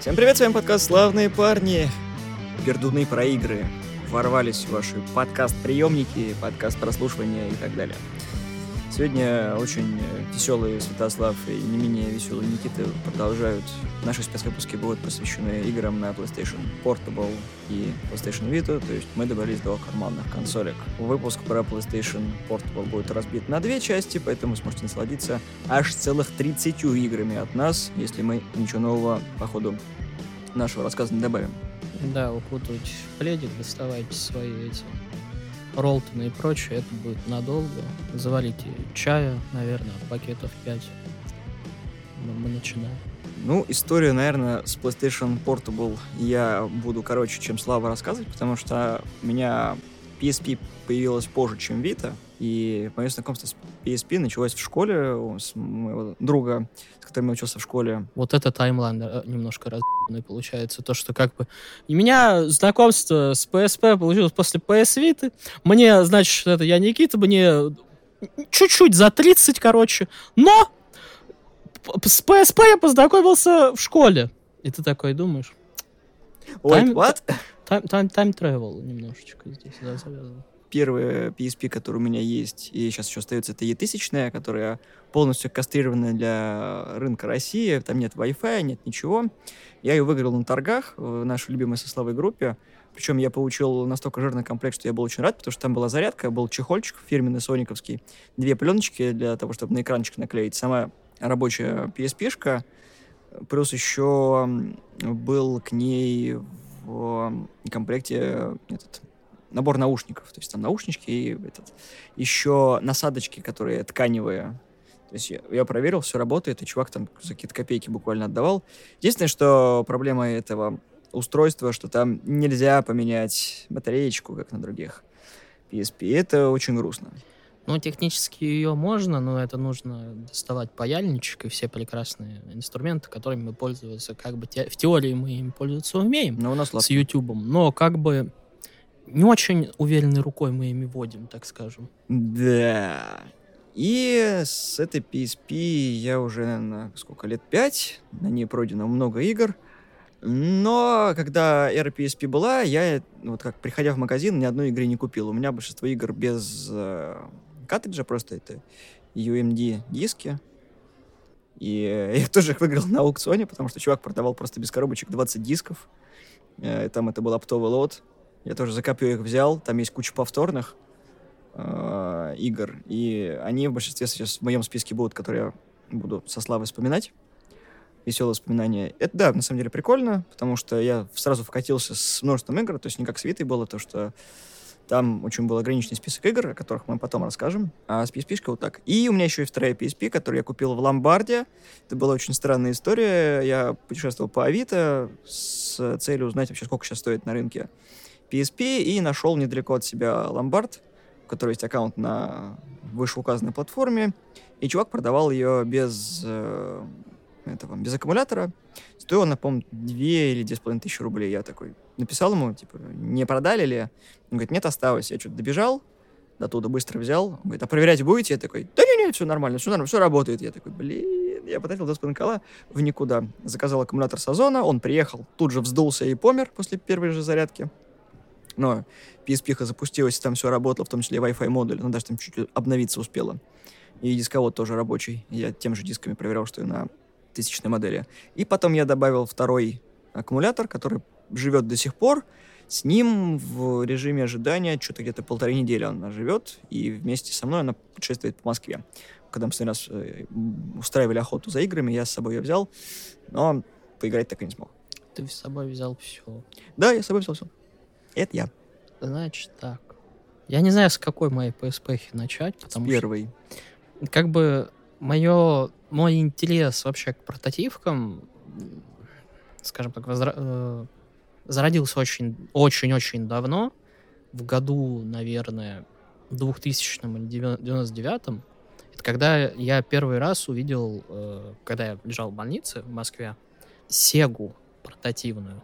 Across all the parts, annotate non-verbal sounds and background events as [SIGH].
Всем привет, с вами подкаст «Славные парни». Пердуны про игры ворвались в ваши подкаст-приемники, подкаст прослушивания и так далее. Сегодня очень веселые Святослав и не менее веселые Никита продолжают. Наши спецвыпуски будут посвящены играм на PlayStation Portable и PlayStation Vita, то есть мы добрались до карманных консолек. Выпуск про PlayStation Portable будет разбит на две части, поэтому сможете насладиться аж целых 30 играми от нас, если мы ничего нового по ходу нашего рассказа не добавим. Да, укутывайте пледик, доставайте свои эти Ролтона и прочее, это будет надолго. Завалите чая, наверное, пакетов 5. Мы, начинаем. Ну, историю, наверное, с PlayStation Portable я буду короче, чем Слава рассказывать, потому что у меня PSP появилась позже, чем Vita, и мое знакомство с PSP началось в школе у моего друга, с которым я учился в школе. Вот это таймлайн э, немножко разбанный получается. То, что как бы... И меня знакомство с PSP получилось после PS Vita. Мне, значит, это я Никита, мне чуть-чуть за 30, короче. Но с PSP я познакомился в школе. И ты такой думаешь... Time, what? Time, time, time travel немножечко здесь да, завязано первая PSP, которая у меня есть, и сейчас еще остается, это E1000, которая полностью кастрирована для рынка России. Там нет Wi-Fi, нет ничего. Я ее выиграл на торгах в нашей любимой сословой группе. Причем я получил настолько жирный комплект, что я был очень рад, потому что там была зарядка, был чехольчик фирменный сониковский, две пленочки для того, чтобы на экранчик наклеить, сама рабочая PSP-шка, плюс еще был к ней в комплекте этот набор наушников. То есть там наушнички и этот, еще насадочки, которые тканевые. То есть я, я проверил, все работает, и чувак там за какие-то копейки буквально отдавал. Единственное, что проблема этого устройства, что там нельзя поменять батареечку, как на других PSP. Это очень грустно. Ну, технически ее можно, но это нужно доставать паяльничек и все прекрасные инструменты, которыми мы пользоваться, как бы те, в теории мы им пользоваться умеем. Но у нас с YouTube. Но как бы не очень уверенной рукой мы ими водим, так скажем. Да. И с этой PSP я уже, наверное, сколько лет, пять, на ней пройдено много игр. Но когда эра PSP была, я, вот как приходя в магазин, ни одной игры не купил. У меня большинство игр без э, картриджа, просто это UMD диски. И [LAUGHS] я тоже их выиграл на аукционе, потому что чувак продавал просто без коробочек 20 дисков. Э, там это был оптовый лот. Я тоже за копию их взял. Там есть куча повторных э, игр. И они в большинстве сейчас в моем списке будут, которые я буду со славой вспоминать. Веселые воспоминания. Это, да, на самом деле прикольно, потому что я сразу вкатился с множеством игр, то есть не как с Витой было, то что там очень был ограниченный список игр, о которых мы потом расскажем. А с PSP вот так. И у меня еще есть вторая PSP, которую я купил в Ломбарде. Это была очень странная история. Я путешествовал по Авито с целью узнать вообще, сколько сейчас стоит на рынке PSP и нашел недалеко от себя ломбард, у которого есть аккаунт на вышеуказанной платформе, и чувак продавал ее без э, этого, без аккумулятора. Стоил она, по-моему, 2 или 2,5 тысячи рублей. Я такой написал ему, типа, не продали ли? Он говорит, нет, осталось. Я что-то добежал, до туда быстро взял. Он говорит, а проверять будете? Я такой, да не, не, все нормально, все нормально, все работает. Я такой, блин, я потратил 2,5 кола в никуда. Заказал аккумулятор Сазона, он приехал, тут же вздулся и помер после первой же зарядки но PSP запустилась, там все работало, в том числе Wi-Fi модуль, ну, даже там чуть-чуть обновиться успела. И дисковод тоже рабочий. Я тем же дисками проверял, что и на тысячной модели. И потом я добавил второй аккумулятор, который живет до сих пор. С ним в режиме ожидания что-то где-то полторы недели она живет, и вместе со мной она путешествует по Москве. Когда мы последний раз э, устраивали охоту за играми, я с собой ее взял, но поиграть так и не смог. Ты с собой взял все? Да, я с собой взял все. Это я. Значит так. Я не знаю, с какой моей PSP начать, потому с первой. что... Как бы мое, мой интерес вообще к портативкам, скажем так, возра... э, зародился очень, очень-очень давно, в году, наверное, 2000 или 99 Это когда я первый раз увидел, э, когда я лежал в больнице в Москве, Сегу портативную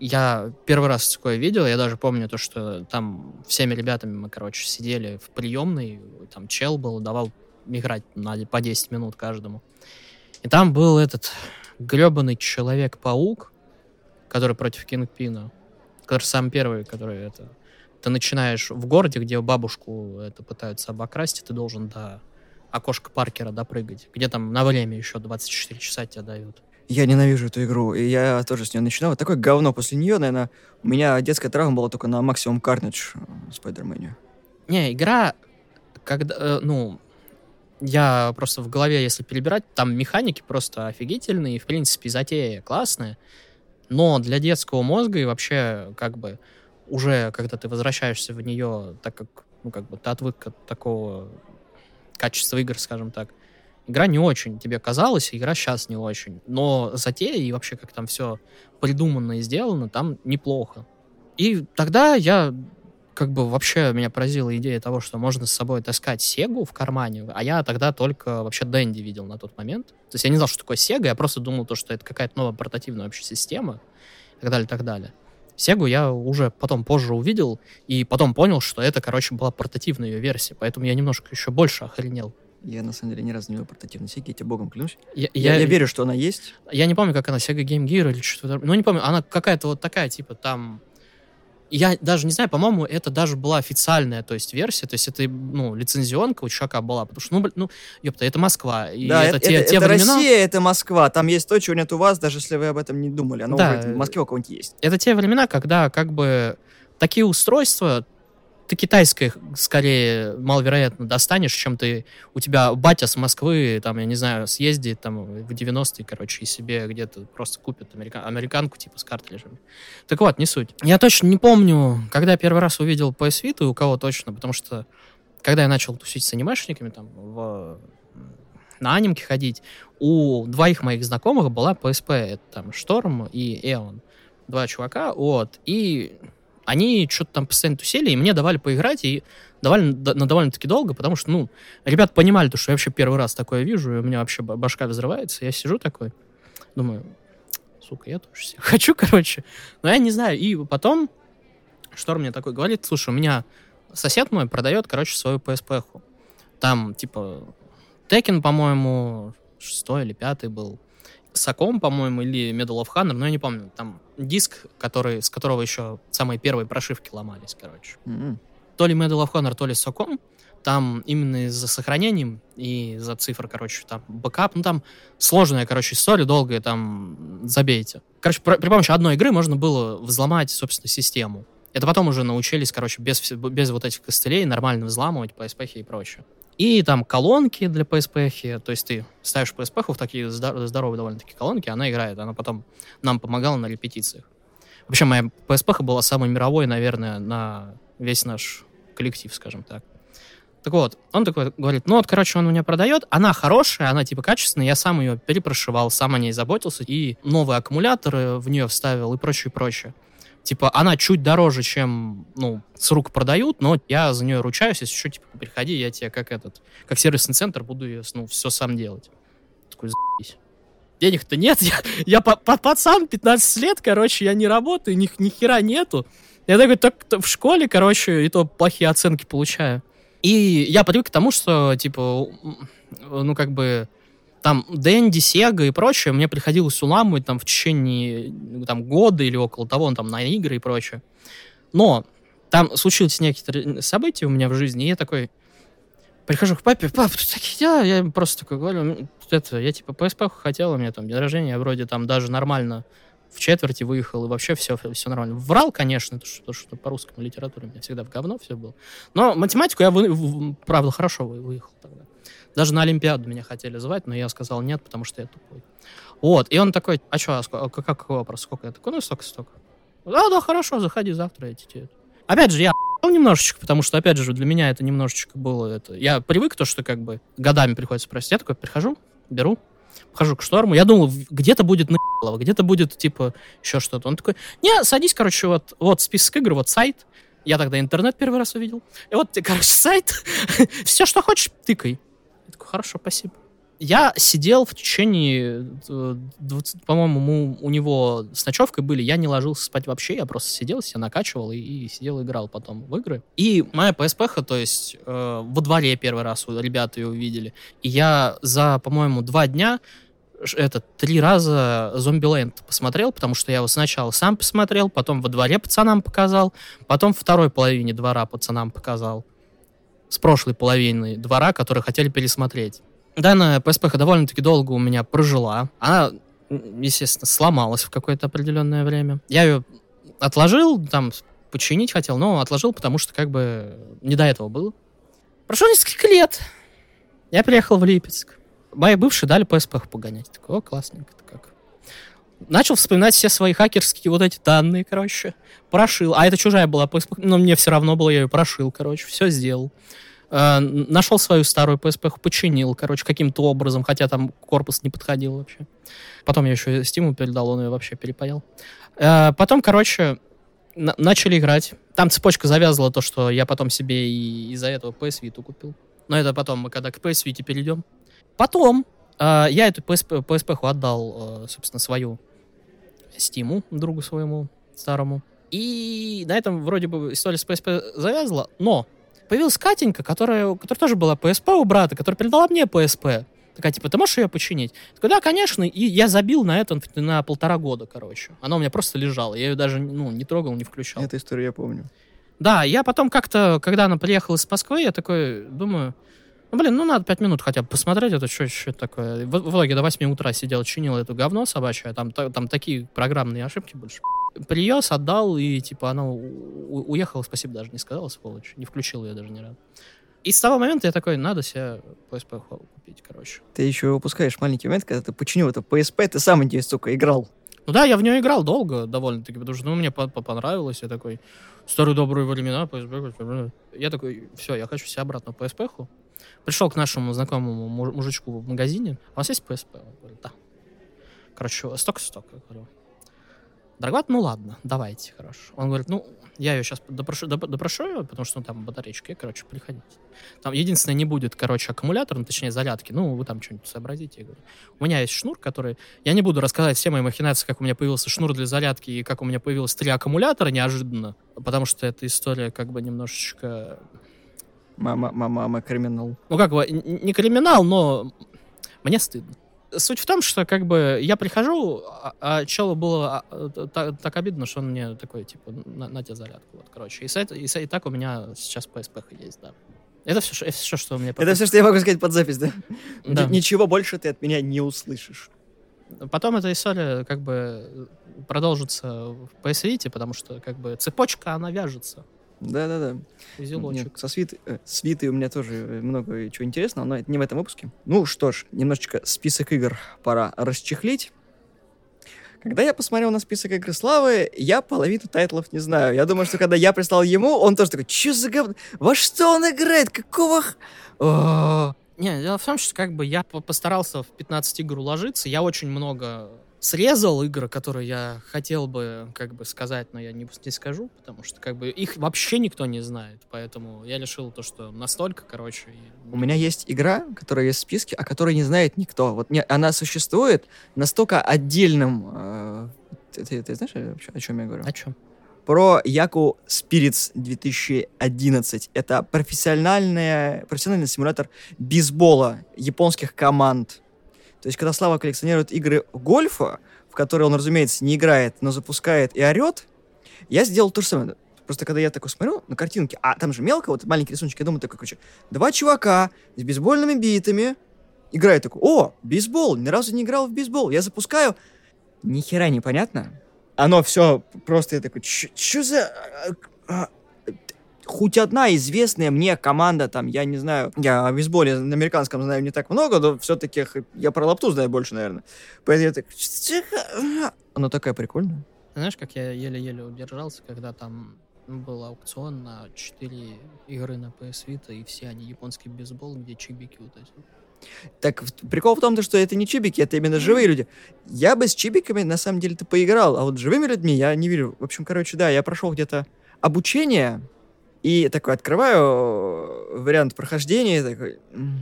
я первый раз такое видел, я даже помню то, что там всеми ребятами мы, короче, сидели в приемной, там чел был, давал играть на, по 10 минут каждому. И там был этот гребаный Человек-паук, который против Кингпина, который самый первый, который это... Ты начинаешь в городе, где бабушку это пытаются обокрасть, и ты должен до окошка Паркера допрыгать, где там на время еще 24 часа тебя дают. Я ненавижу эту игру, и я тоже с нее начинал. Такое говно после нее, наверное, у меня детская травма была только на максимум Carnage в Спайдермене. Не, игра, когда, э, ну, я просто в голове, если перебирать, там механики просто офигительные, в принципе, затея классная, но для детского мозга и вообще, как бы, уже когда ты возвращаешься в нее, так как, ну, как бы, ты отвык от такого качества игр, скажем так, игра не очень тебе казалась, игра сейчас не очень. Но затея и вообще как там все придумано и сделано, там неплохо. И тогда я как бы вообще меня поразила идея того, что можно с собой таскать Сегу в кармане, а я тогда только вообще Дэнди видел на тот момент. То есть я не знал, что такое Сега, я просто думал, то, что это какая-то новая портативная вообще система и так далее, и так далее. Сегу я уже потом позже увидел, и потом понял, что это, короче, была портативная ее версия, поэтому я немножко еще больше охренел. Я, на самом деле, ни разу не видел портативной Сеги, я тебе богом клянусь. Я, Я, я, я верю, что она есть. я не помню, как она, Sega Game Gear или что-то. Ну, не помню, она какая-то вот такая, типа, там... Я даже не знаю, по-моему, это даже была официальная, то есть, версия, то есть, это, ну, лицензионка у чувака была, потому что, ну, блин, ну, ёпта, это Москва, и да, это, это, те, это- те это времена... Россия, это Москва. Там есть то, чего нет у вас, даже если вы об этом не думали. Оно Да. уже в Москве у кого-нибудь есть. это те времена, когда как бы такие устройства ты китайское скорее маловероятно достанешь, чем ты у тебя батя с Москвы, там, я не знаю, съездит там в 90-е, короче, и себе где-то просто купит америка- американку типа с картриджами. Так вот, не суть. Я точно не помню, когда я первый раз увидел PS Vita у кого точно, потому что когда я начал тусить с анимешниками, там, в, на анимке ходить, у двоих моих знакомых была PSP, это там Шторм и Эон. Два чувака, вот, и они что-то там постоянно тусили, и мне давали поиграть, и давали на довольно-таки долго, потому что, ну, ребята понимали, то, что я вообще первый раз такое вижу, и у меня вообще ба- башка взрывается, я сижу такой, думаю, сука, я тоже себе [LAUGHS] хочу, короче. Но я не знаю, и потом Шторм мне такой говорит, слушай, у меня сосед мой продает, короче, свою PSP-ху. Там, типа, Tekken, по-моему, шестой или пятый был. SOCOM, по-моему, или Medal of Honor, но я не помню. Там диск, который, с которого еще самые первые прошивки ломались, короче. М. То ли Medal of Honor, то ли SOCOM. Там именно из-за сохранением и за цифр, короче, там backup, ну там сложная, короче, история, долгая, там забейте. Короче, при, помощи одной игры можно было взломать, собственно, систему. Это потом уже научились, короче, без, без вот этих костылей нормально взламывать PSP и прочее. И там колонки для PSP, то есть ты ставишь PSP в такие здор- здоровые довольно-таки колонки, она играет, она потом нам помогала на репетициях. Вообще, моя PSP была самой мировой, наверное, на весь наш коллектив, скажем так. Так вот, он такой говорит, ну вот, короче, он у меня продает, она хорошая, она типа качественная, я сам ее перепрошивал, сам о ней заботился, и новые аккумуляторы в нее вставил и прочее, прочее. Типа, она чуть дороже, чем, ну, с рук продают, но я за нее ручаюсь, если что, типа, приходи, я тебе как этот, как сервисный центр буду ее, ну, все сам делать. Такой, заебись. Денег-то нет, [LAUGHS] я, я па- па- пацан, 15 лет, короче, я не работаю, ни, ни хера нету. Я такой, только в школе, короче, и то плохие оценки получаю. И я привык к тому, что, типа, ну, как бы, там, Дэнди, Сега и прочее, мне приходилось уламывать там в течение там, года или около того, ну, там, на игры и прочее. Но там случились некоторые события у меня в жизни, и я такой прихожу к папе, пап, тут такие дела, я просто такой говорю, «Ну, тут это, я типа PSP хотел, у меня там день рождения, я вроде там даже нормально в четверти выехал, и вообще все, все нормально. Врал, конечно, то, что, то, что по русскому литературе у меня всегда в говно все было. Но математику я, вы- правда, хорошо вы- выехал тогда. Даже на Олимпиаду меня хотели звать, но я сказал нет, потому что я тупой. Вот, и он такой, а что, как, какой вопрос, сколько? Я такой, ну, столько-столько. Да, да, хорошо, заходи завтра, я тебе... Опять же, я немножечко, потому что, опять же, для меня это немножечко было... Это... Я привык то, что как бы годами приходится просить. Я такой прихожу, беру, хожу к шторму. Я думал, где-то будет наебалово, где-то будет, типа, еще что-то. Он такой, не, садись, короче, вот, вот список игр, вот сайт. Я тогда интернет первый раз увидел. И вот, короче, сайт. [LAUGHS] Все, что хочешь, тыкай. Такой, хорошо, спасибо. Я сидел в течение, э, 20, по-моему, му- у него с ночевкой были, я не ложился спать вообще, я просто сидел, себя накачивал и, и сидел, играл потом в игры. И моя PSP, то есть э, во дворе первый раз ребята ее увидели, и я за, по-моему, два дня это три раза Зомбиленд посмотрел, потому что я его сначала сам посмотрел, потом во дворе пацанам показал, потом второй половине двора пацанам показал. С прошлой половины двора, которые хотели пересмотреть. Данная PSP довольно-таки долго у меня прожила. Она, естественно, сломалась в какое-то определенное время. Я ее отложил, там, починить хотел, но отложил, потому что как бы не до этого было. Прошло несколько лет. Я приехал в Липецк. Мои бывшие дали PSP погонять. Такой, о, классненько как. Начал вспоминать все свои хакерские вот эти данные, короче. Прошил. А это чужая была PSP, но мне все равно было, я ее прошил, короче. Все сделал. Э, нашел свою старую PSP, починил, короче, каким-то образом, хотя там корпус не подходил вообще. Потом я еще Стиму передал, он ее вообще перепаял. Э, потом, короче, на- начали играть. Там цепочка завязывала то, что я потом себе и из-за этого PS Vita купил. Но это потом, мы когда к PS Vita перейдем. Потом э, я эту PSP, PSP отдал, э, собственно, свою Стиму, другу своему старому. И на этом вроде бы история с PSP завязла, но появилась Катенька, которая, которая тоже была PSP у брата, которая передала мне PSP. Такая, типа, ты можешь ее починить? Я Такой, да, конечно. И я забил на это на полтора года, короче. Она у меня просто лежала. Я ее даже, ну, не трогал, не включал. Эту историю я помню. Да, я потом как-то, когда она приехала из Москвы, я такой думаю, ну, блин, ну надо пять минут хотя бы посмотреть, это что, что такое. В, в итоге до 8 утра сидел, чинил это говно собачье, а там, та- там такие программные ошибки больше. Привез, отдал, и типа она у- уехала, спасибо даже не сказала, сволочь. Не включил ее даже ни разу. И с того момента я такой, надо себе PSP купить, короче. Ты еще упускаешь маленький момент, когда ты починил это PSP, ты сам, надеюсь, сука, играл. Ну да, я в нее играл долго довольно-таки, потому что ну, мне по- по- понравилось. Я такой, старые добрые времена, PSP. Я такой, все, я хочу себе обратно PSP. Пришел к нашему знакомому му- мужичку в магазине. «А у вас есть PSP? Он говорит, да. Короче, столько-столько. Я говорю, дороговат? Ну ладно, давайте, хорошо. Он говорит, ну, я ее сейчас допрошу, доп- допрошу ее, потому что ну, там батареечки, короче, приходите. Там единственное, не будет, короче, аккумулятор, ну, точнее, зарядки. Ну, вы там что-нибудь сообразите. Я говорю, у меня есть шнур, который я не буду рассказать все мои махинации, как у меня появился шнур для зарядки и как у меня появилось три аккумулятора неожиданно, потому что эта история как бы немножечко... Мама, мама, мама, криминал. Ну, как бы, не криминал, но мне стыдно. Суть в том, что как бы я прихожу, а, а челу было а, т- та- так обидно, что он мне такой, типа, на, на тебе зарядку. Вот, короче. И, с и, с- и так у меня сейчас PSP есть, да. Это все, это все, что у меня... Это все, что я могу сказать под запись, да? [LAUGHS] Да. Ничего больше ты от меня не услышишь. Потом эта история как бы продолжится в PS Vita, потому что как бы цепочка, она вяжется. Да-да-да. Узелочек. Со свит, э, свитой у меня тоже э, много чего интересного, но это не в этом выпуске. Ну что ж, немножечко список игр пора расчехлить. Когда я посмотрел на список игр Славы, я половину тайтлов не знаю. Я думаю, что когда я прислал ему, он тоже такой, что за говно? Во что он играет? Какого... х-?» О, Не, дело в том, что как бы я по- постарался в 15 игр уложиться. Я очень много срезал игр, которые я хотел бы как бы сказать, но я не, не скажу, потому что как бы их вообще никто не знает. Поэтому я решил то, что настолько, короче... У меня есть игра, которая есть в списке, о которой не знает никто. Вот не, она существует настолько отдельным... э, ты, ты- ты знаешь, о чем я говорю? О чем? про Яку Spirits 2011. Это профессиональная, профессиональный симулятор бейсбола японских команд. То есть, когда Слава коллекционирует игры гольфа, в которые он, разумеется, не играет, но запускает и орет, я сделал то же самое. Просто когда я такой смотрю на картинки, а там же мелко, вот маленький рисунок, я думаю, такой, короче, два чувака с бейсбольными битами играют такой, о, бейсбол, ни разу не играл в бейсбол. Я запускаю, ни хера не понятно. Оно все просто я такой, что за... Хоть одна известная мне команда, там, я не знаю, я о бейсболе на американском знаю не так много, но все-таки я про лапту знаю больше, наверное. Поэтому я так... «Чё за- Она такая прикольная. Знаешь, как я еле-еле удержался, когда там был аукцион на 4 игры на PS Vita, и все они японский бейсбол, где чибики вот эти. Так прикол в том, что это не чибики, это именно живые люди. Я бы с чибиками на самом деле-то поиграл, а вот с живыми людьми я не верю. В общем, короче, да, я прошел где-то обучение и такой открываю э, вариант прохождения такой... «М,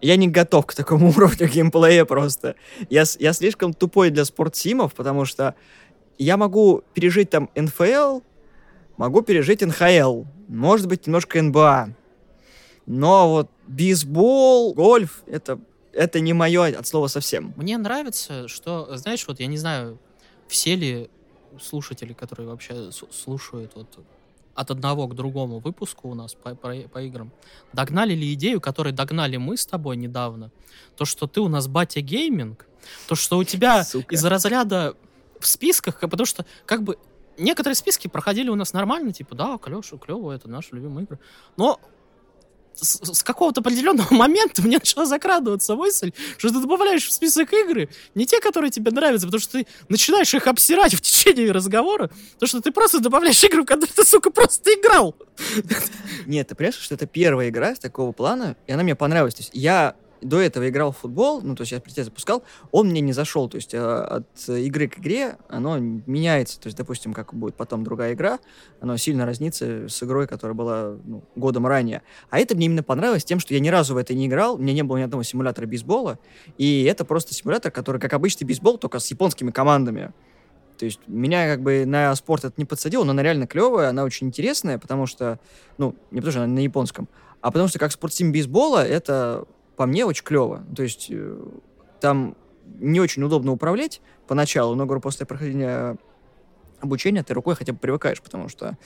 Я не готов к такому [LAUGHS] уровню геймплея просто. Я, я слишком тупой для спортсимов, потому что я могу пережить там НФЛ, могу пережить НХЛ, может быть, немножко НБА. Но вот бейсбол, гольф, это это не мое от слова совсем. Мне нравится, что, знаешь, вот я не знаю, все ли слушатели, которые вообще слушают вот от одного к другому выпуску у нас по, по, по играм, догнали ли идею, которую догнали мы с тобой недавно, то, что ты у нас батя гейминг, то, что у тебя Сука. из разряда в списках, потому что как бы некоторые списки проходили у нас нормально, типа, да, клево, клево, это наши любимые игры. Но с, с какого-то определенного [LAUGHS] момента мне начала закрадываться мысль, что ты добавляешь в список игры не те, которые тебе нравятся, потому что ты начинаешь их обсирать в течение разговора, то что ты просто добавляешь игры, в которые ты, сука, просто играл. Нет, ты понимаешь, что это первая игра с такого плана, и она мне понравилась. То есть я до этого играл в футбол, ну, то есть я прийти запускал, он мне не зашел, то есть э, от игры к игре оно меняется, то есть, допустим, как будет потом другая игра, оно сильно разнится с игрой, которая была ну, годом ранее. А это мне именно понравилось тем, что я ни разу в это не играл, у меня не было ни одного симулятора бейсбола, и это просто симулятор, который, как обычный бейсбол, только с японскими командами. То есть меня как бы на спорт это не подсадило, но она реально клевая, она очень интересная, потому что, ну, не потому что она на японском, а потому что как спортсим бейсбола это по мне, очень клево. То есть э, там не очень удобно управлять поначалу, но, говорю, после прохождения обучения ты рукой хотя бы привыкаешь, потому что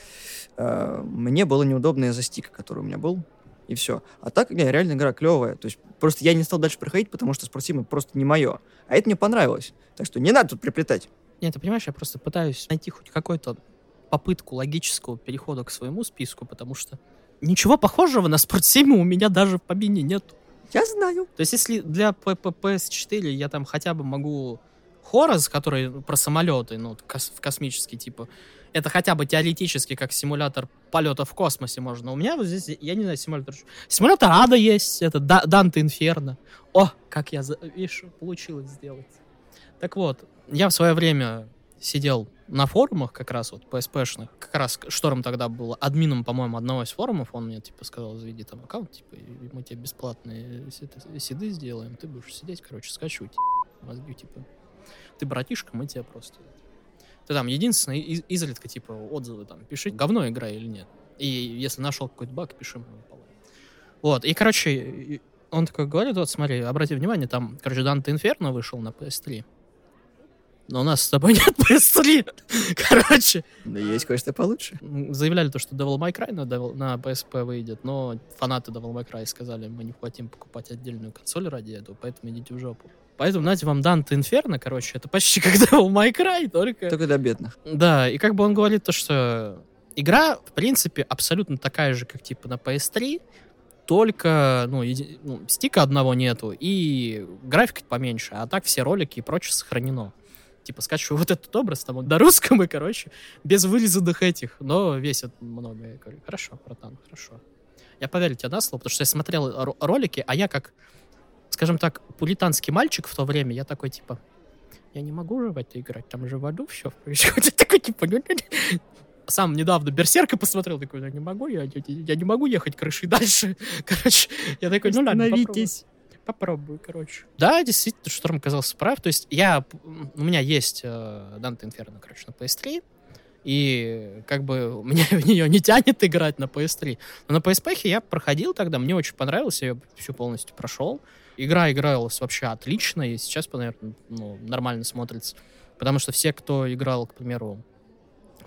э, мне было неудобно из-за стика, который у меня был, и все. А так, не, реально игра клевая. То есть просто я не стал дальше проходить, потому что спортивный просто не мое. А это мне понравилось. Так что не надо тут приплетать. Нет, ты понимаешь, я просто пытаюсь найти хоть какой-то попытку логического перехода к своему списку, потому что ничего похожего на 7 у меня даже в помине нету. Я знаю. То есть, если для PS4 я там хотя бы могу Хорос, который про самолеты, ну, кос космический, типа, это хотя бы теоретически как симулятор полета в космосе можно. У меня вот здесь, я не знаю, симулятор... Симулятор Ада есть, это Данте Инферно. О, как я, видишь, получилось сделать. Так вот, я в свое время сидел на форумах как раз вот PSP-шных, как раз Шторм тогда был админом, по-моему, одного из форумов, он мне, типа, сказал, заведи там аккаунт, типа, мы тебе бесплатные седы сделаем, ты будешь сидеть, короче, скачивать мозги, типа, ты братишка, мы тебя просто... Ты там единственное, из изредка, типа, отзывы там, пиши, говно игра или нет. И если нашел какой-то баг, пиши мне. Вот, и, короче, он такой говорит, вот смотри, обрати внимание, там, короче, Данте Инферно вышел на PS3, но у нас с тобой [LAUGHS] нет PS3. Короче. Да есть кое-что получше. Заявляли то, что Devil May Cry на, Devil, на PSP выйдет, но фанаты Devil May Cry сказали, мы не хотим покупать отдельную консоль ради этого, поэтому идите в жопу. Поэтому, знаете, вам Данте Инферно, короче, это почти [LAUGHS] как Devil May Cry, только... Только для бедных. Да, и как бы он говорит то, что игра, в принципе, абсолютно такая же, как типа на PS3, только, ну, еди... ну стика одного нету, и графика поменьше, а так все ролики и прочее сохранено типа, скачиваю вот этот образ, там, на русском, и, короче, без вылизанных этих, но весит много. Я говорю, хорошо, братан, хорошо. Я поверю тебе на слово, потому что я смотрел ролики, а я как, скажем так, пуританский мальчик в то время, я такой, типа, я не могу же в это играть, там же в аду все происходит. [LAUGHS] Такой, типа, сам недавно Берсерка посмотрел, такой, я не могу, я, я, я не могу ехать крышей дальше. [LAUGHS] Короче, я такой, ну ладно, Остановитесь попробую, короче. Да, действительно, Шторм оказался прав. То есть я... У меня есть э, Dante Inferno, короче, на PS3. И как бы меня [LAUGHS] в нее не тянет играть на PS3. Но на PSP я проходил тогда, мне очень понравилось, я ее всю полностью прошел. Игра игралась вообще отлично, и сейчас, наверное, ну, нормально смотрится. Потому что все, кто играл, к примеру,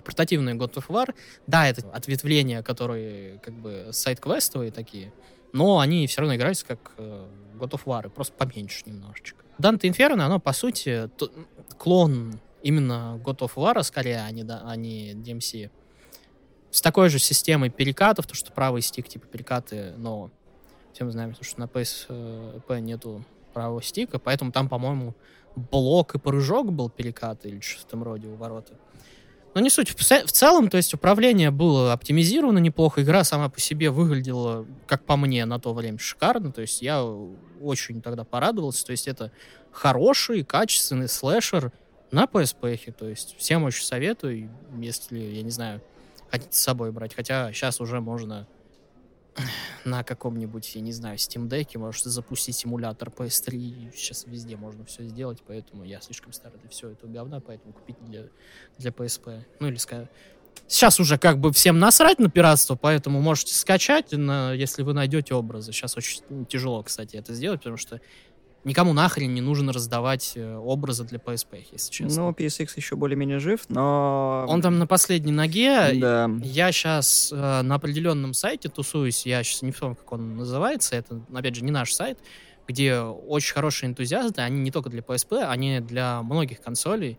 портативные God of War, да, это ответвления, которые как бы сайт-квестовые такие, но они все равно играются как э, God of War, просто поменьше немножечко. Dante Inferno, оно, по сути, клон именно God of War, скорее, а не, а не DMC. С такой же системой перекатов, то, что правый стик, типа, перекаты, но все мы знаем, что на PSP нету правого стика, поэтому там, по-моему, блок и прыжок был перекат или что-то в этом роде у ворота. Но не суть. В, в целом, то есть управление было оптимизировано неплохо. Игра сама по себе выглядела, как по мне, на то время шикарно. То есть я очень тогда порадовался. То есть это хороший, качественный слэшер на PSP. То есть всем очень советую, если, я не знаю, хотите с собой брать. Хотя сейчас уже можно на каком-нибудь, я не знаю, Steam Deck можешь запустить симулятор PS3. Сейчас везде можно все сделать, поэтому я слишком старый для всего этого говна, поэтому купить для, для PSP. Ну или сказать... Сейчас уже как бы всем насрать на пиратство, поэтому можете скачать, на, если вы найдете образы. Сейчас очень тяжело, кстати, это сделать, потому что никому нахрен не нужно раздавать э, образы для PSP, если честно. Ну, PSX еще более-менее жив, но... Он там на последней ноге. Да. Я сейчас э, на определенном сайте тусуюсь, я сейчас не помню, как он называется, это, опять же, не наш сайт, где очень хорошие энтузиасты, они не только для PSP, они для многих консолей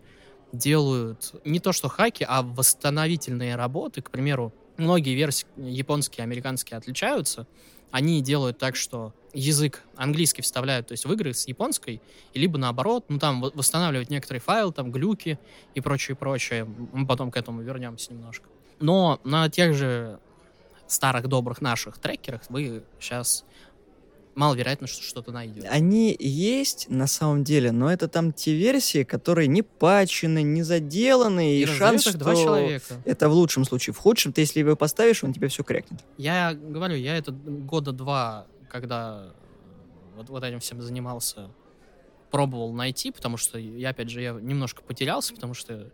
делают не то что хаки, а восстановительные работы. К примеру, многие версии японские, американские отличаются. Они делают так, что язык английский вставляют, то есть в игры с японской, и либо наоборот, ну там восстанавливать некоторые файлы, там глюки и прочее, прочее. Мы потом к этому вернемся немножко. Но на тех же старых добрых наших трекерах вы сейчас маловероятно, что что-то найдете. Они есть на самом деле, но это там те версии, которые не патчены, не заделаны, и, и шанс, что два человека. это в лучшем случае. В худшем, ты если его поставишь, он тебе все крякнет. Я говорю, я это года два, когда вот, вот этим всем занимался, пробовал найти, потому что я, опять же, я немножко потерялся, потому что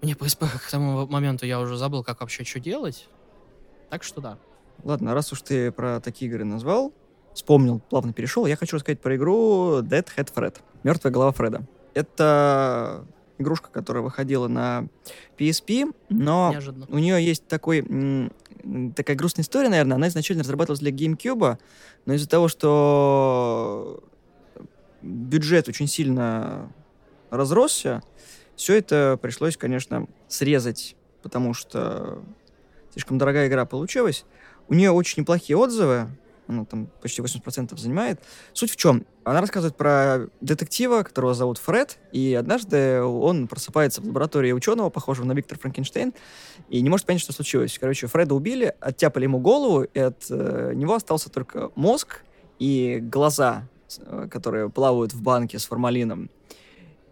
мне PSP к тому моменту я уже забыл, как вообще что делать. Так что да. Ладно, раз уж ты про такие игры назвал, вспомнил, плавно перешел, я хочу рассказать про игру Dead Head Fred. Мертвая голова Фреда. Это игрушка, которая выходила на PSP, но Неожиданно. у нее есть такой, такая грустная история, наверное. Она изначально разрабатывалась для GameCube, но из-за того, что бюджет очень сильно разросся, все это пришлось, конечно, срезать, потому что слишком дорогая игра получилась. У нее очень неплохие отзывы, она там почти 80% занимает. Суть в чем? Она рассказывает про детектива, которого зовут Фред, и однажды он просыпается в лаборатории ученого, похожего на Виктора Франкенштейн, и не может понять, что случилось. Короче, Фреда убили, оттяпали ему голову, и от э, него остался только мозг и глаза, э, которые плавают в банке с формалином.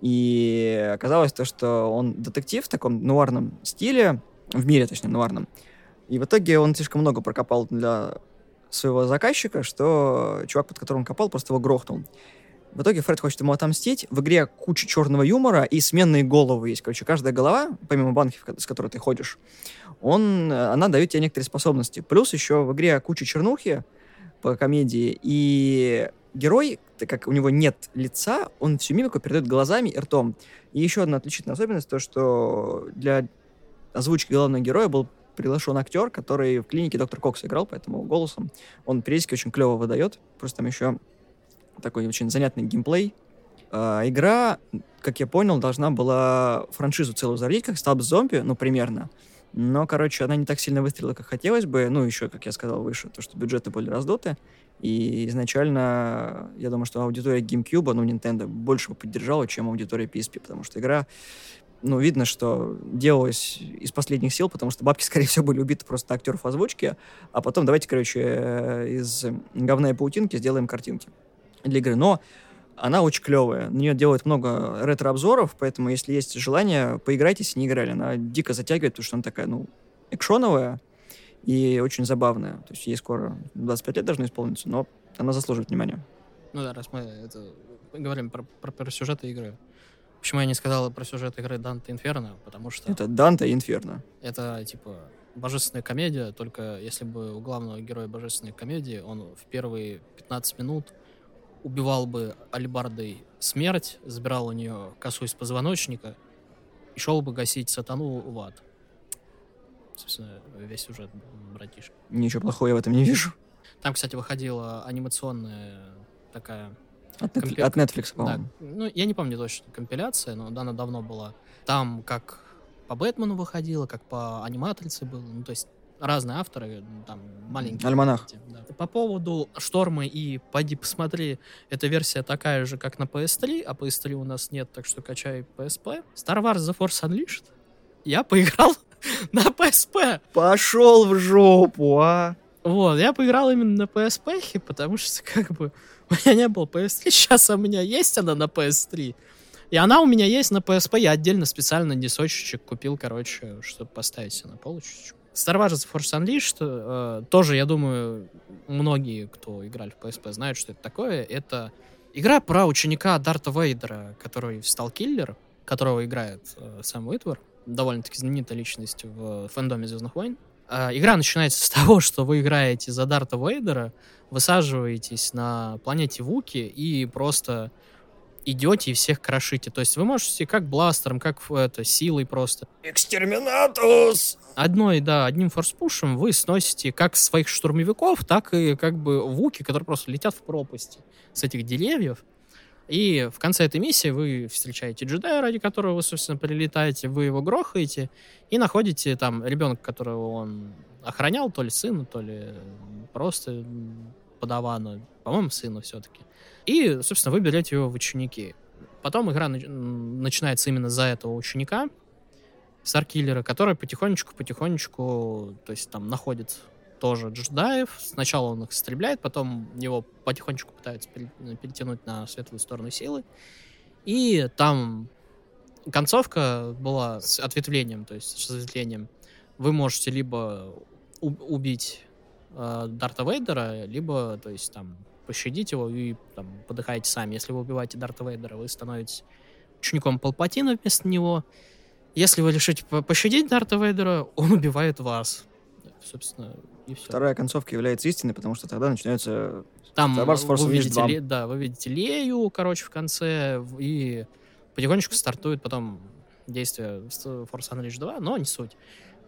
И оказалось то, что он детектив в таком нуарном стиле, в мире, точнее, нуарном. И в итоге он слишком много прокопал для своего заказчика, что чувак, под которым он копал, просто его грохнул. В итоге Фред хочет ему отомстить. В игре куча черного юмора и сменные головы есть. Короче, каждая голова, помимо банки, с которой ты ходишь, он, она дает тебе некоторые способности. Плюс еще в игре куча чернухи по комедии, и герой, так как у него нет лица, он всю мимику передает глазами и ртом. И еще одна отличительная особенность, то, что для озвучки главного героя был приглашен актер, который в клинике доктор Кокс играл, поэтому голосом он периодически очень клево выдает. Просто там еще такой очень занятный геймплей. А, игра, как я понял, должна была франшизу целую зародить, как Стаб Зомби, ну, примерно. Но, короче, она не так сильно выстрелила, как хотелось бы. Ну, еще, как я сказал выше, то, что бюджеты были раздуты. И изначально, я думаю, что аудитория GameCube, ну, Nintendo, больше бы поддержала, чем аудитория PSP, потому что игра ну, видно, что делалось из последних сил, потому что бабки, [LAUGHS] скорее всего, были убиты просто актеров озвучки, а потом давайте, короче, э, из говна и паутинки сделаем картинки для игры. Но она очень клевая. На нее делают много ретро-обзоров, поэтому, если есть желание, поиграйте, если не играли. Она дико затягивает, потому что она такая, ну, экшоновая и очень забавная. То есть ей скоро 25 лет должно исполниться, но она заслуживает внимания. Ну да, раз мы это говорим про, про, про сюжеты игры. Почему я не сказал про сюжет игры Данте Инферно? Потому что... Это Данте Инферно. Это, типа, божественная комедия, только если бы у главного героя божественной комедии он в первые 15 минут убивал бы алибардой смерть, забирал у нее косу из позвоночника и шел бы гасить сатану в ад. Собственно, весь сюжет, братишка. Ничего плохого я в этом не вижу. Там, кстати, выходила анимационная такая от, Netflix, от Netflix, по-моему. Да. Ну, я не помню точно компиляция, но она давно была. Там как по Бэтмену выходила, как по аниматрице было. Ну, то есть разные авторы, там маленькие. Альманах. Да. По поводу Штормы и пойди посмотри, эта версия такая же, как на PS3, а PS3 у нас нет, так что качай PSP. Star Wars The Force Unleashed. Я поиграл [LAUGHS] на PSP. Пошел в жопу, а! Вот, я поиграл именно на PSP, потому что [LAUGHS] как бы меня не было PS3, [LAUGHS] сейчас у меня есть она на PS3. И она у меня есть на PSP, я отдельно специально дисочечек купил, короче, чтобы поставить себе на полочечку. Star Wars Force Unleashed э, тоже, я думаю, многие, кто играли в PSP, знают, что это такое. Это игра про ученика Дарта Вейдера, который стал киллер, которого играет э, Сэм Уитвер, довольно-таки знаменитая личность в фэндоме Звездных войн. А, игра начинается с [LAUGHS] того, что вы играете за Дарта Вейдера, высаживаетесь на планете Вуки и просто идете и всех крошите. То есть вы можете как бластером, как это, силой просто. Экстерминатус! Одной, да, одним форспушем вы сносите как своих штурмовиков, так и как бы вуки, которые просто летят в пропасти с этих деревьев. И в конце этой миссии вы встречаете джедая, ради которого вы, собственно, прилетаете, вы его грохаете и находите там ребенка, которого он охранял, то ли сына, то ли просто подавана, по-моему, сына все-таки. И, собственно, вы берете его в ученики. Потом игра начинается именно за этого ученика, Старкиллера, который потихонечку-потихонечку, то есть там находит тоже джедаев. Сначала он их истребляет, потом его потихонечку пытаются перетянуть на светлую сторону силы. И там концовка была с ответвлением, то есть с разветвлением. Вы можете либо убить э, Дарта Вейдера, либо, то есть, там, пощадить его и там, подыхаете сами. Если вы убиваете Дарта Вейдера, вы становитесь учеником Палпатина вместо него. Если вы решите пощадить Дарта Вейдера, он убивает вас. Собственно, и все. Вторая концовка является истиной, потому что тогда начинается там вы видите, Ле, да, вы видите Лею, короче, в конце, и потихонечку стартует потом действие Force Unleashed 2, но не суть.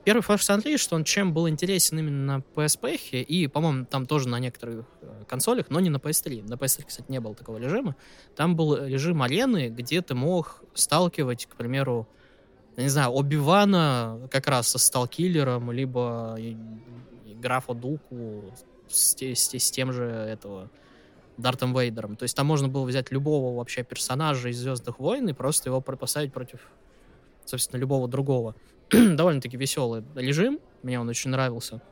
Первый Force Unleashed, он чем был интересен именно на PSP, и, по-моему, там тоже на некоторых э, консолях, но не на PS3. На PS3, кстати, не было такого режима. Там был режим арены, где ты мог сталкивать, к примеру, не знаю, Оби-Вана как раз со Сталкиллером, либо графа Дуку с, с, с тем же этого Дартом Вейдером. То есть там можно было взять любого вообще персонажа из Звездных войн и просто его поставить против, собственно, любого другого. [CLEARS THROAT] довольно-таки веселый режим, мне он очень нравился.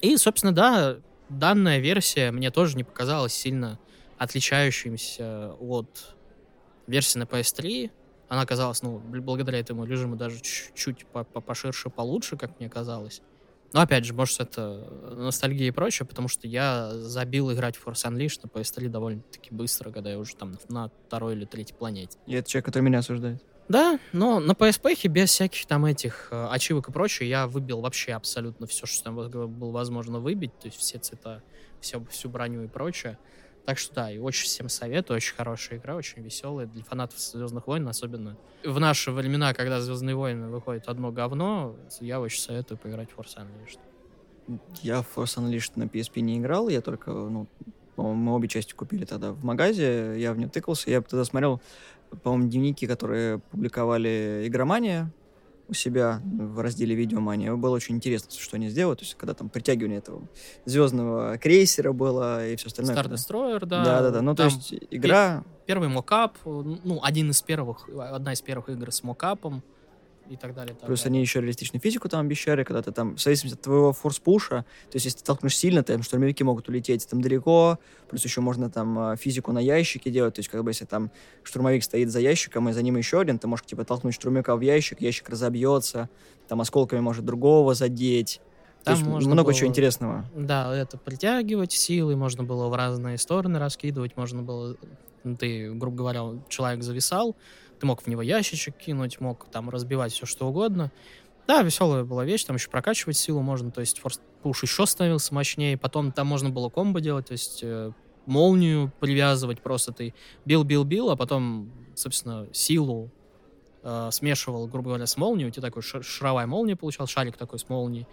И, собственно, да, данная версия мне тоже не показалась сильно отличающимся от версии на PS3. Она оказалась, ну, благодаря этому режиму даже чуть-чуть поширше, получше, как мне казалось. Но опять же, может, это ностальгия и прочее, потому что я забил играть в Force Unleashed на PS3 довольно-таки быстро, когда я уже там на второй или третьей планете. И это человек, который меня осуждает. Да, но на PSP без всяких там этих э, ачивок и прочее я выбил вообще абсолютно все, что там было возможно выбить, то есть все цвета, все, всю броню и прочее. Так что да, и очень всем советую, очень хорошая игра, очень веселая для фанатов Звездных войн, особенно в наши времена, когда Звездные войны выходит одно говно, я очень советую поиграть в Force Unleashed. Я в Force Unleashed на PSP не играл, я только, ну, мы обе части купили тогда в магазе, я в нее тыкался, я тогда смотрел по-моему, дневники, которые публиковали Игромания у себя в разделе Видеомания. Было очень интересно, что они сделали. То есть, когда там притягивание этого звездного крейсера было и все остальное. Star Destroyer, да. Да, да, да. Ну, там то есть, игра... Первый мокап, ну, один из первых, одна из первых игр с мокапом и так далее. Так Плюс далее. они еще реалистичную физику там обещали, когда ты там, в зависимости от твоего форс-пуша, то есть если ты толкнешь сильно, там штурмовики могут улететь там далеко, плюс еще можно там а, физику на ящике делать, то есть как бы если там штурмовик стоит за ящиком, и за ним еще один, ты можешь типа толкнуть штурмовика в ящик, ящик разобьется, там осколками может другого задеть. Там То есть много было, чего интересного. Да, это притягивать силы, можно было в разные стороны раскидывать, можно было, ты, грубо говоря, человек зависал, ты мог в него ящичек кинуть, мог там разбивать все что угодно. Да, веселая была вещь, там еще прокачивать силу можно, то есть форс пуш еще становился мощнее, потом там можно было комбо делать, то есть э, молнию привязывать, просто ты бил-бил-бил, а потом, собственно, силу э, смешивал, грубо говоря, с молнией, у тебя такой шаровая молния получал, шарик такой с молнией,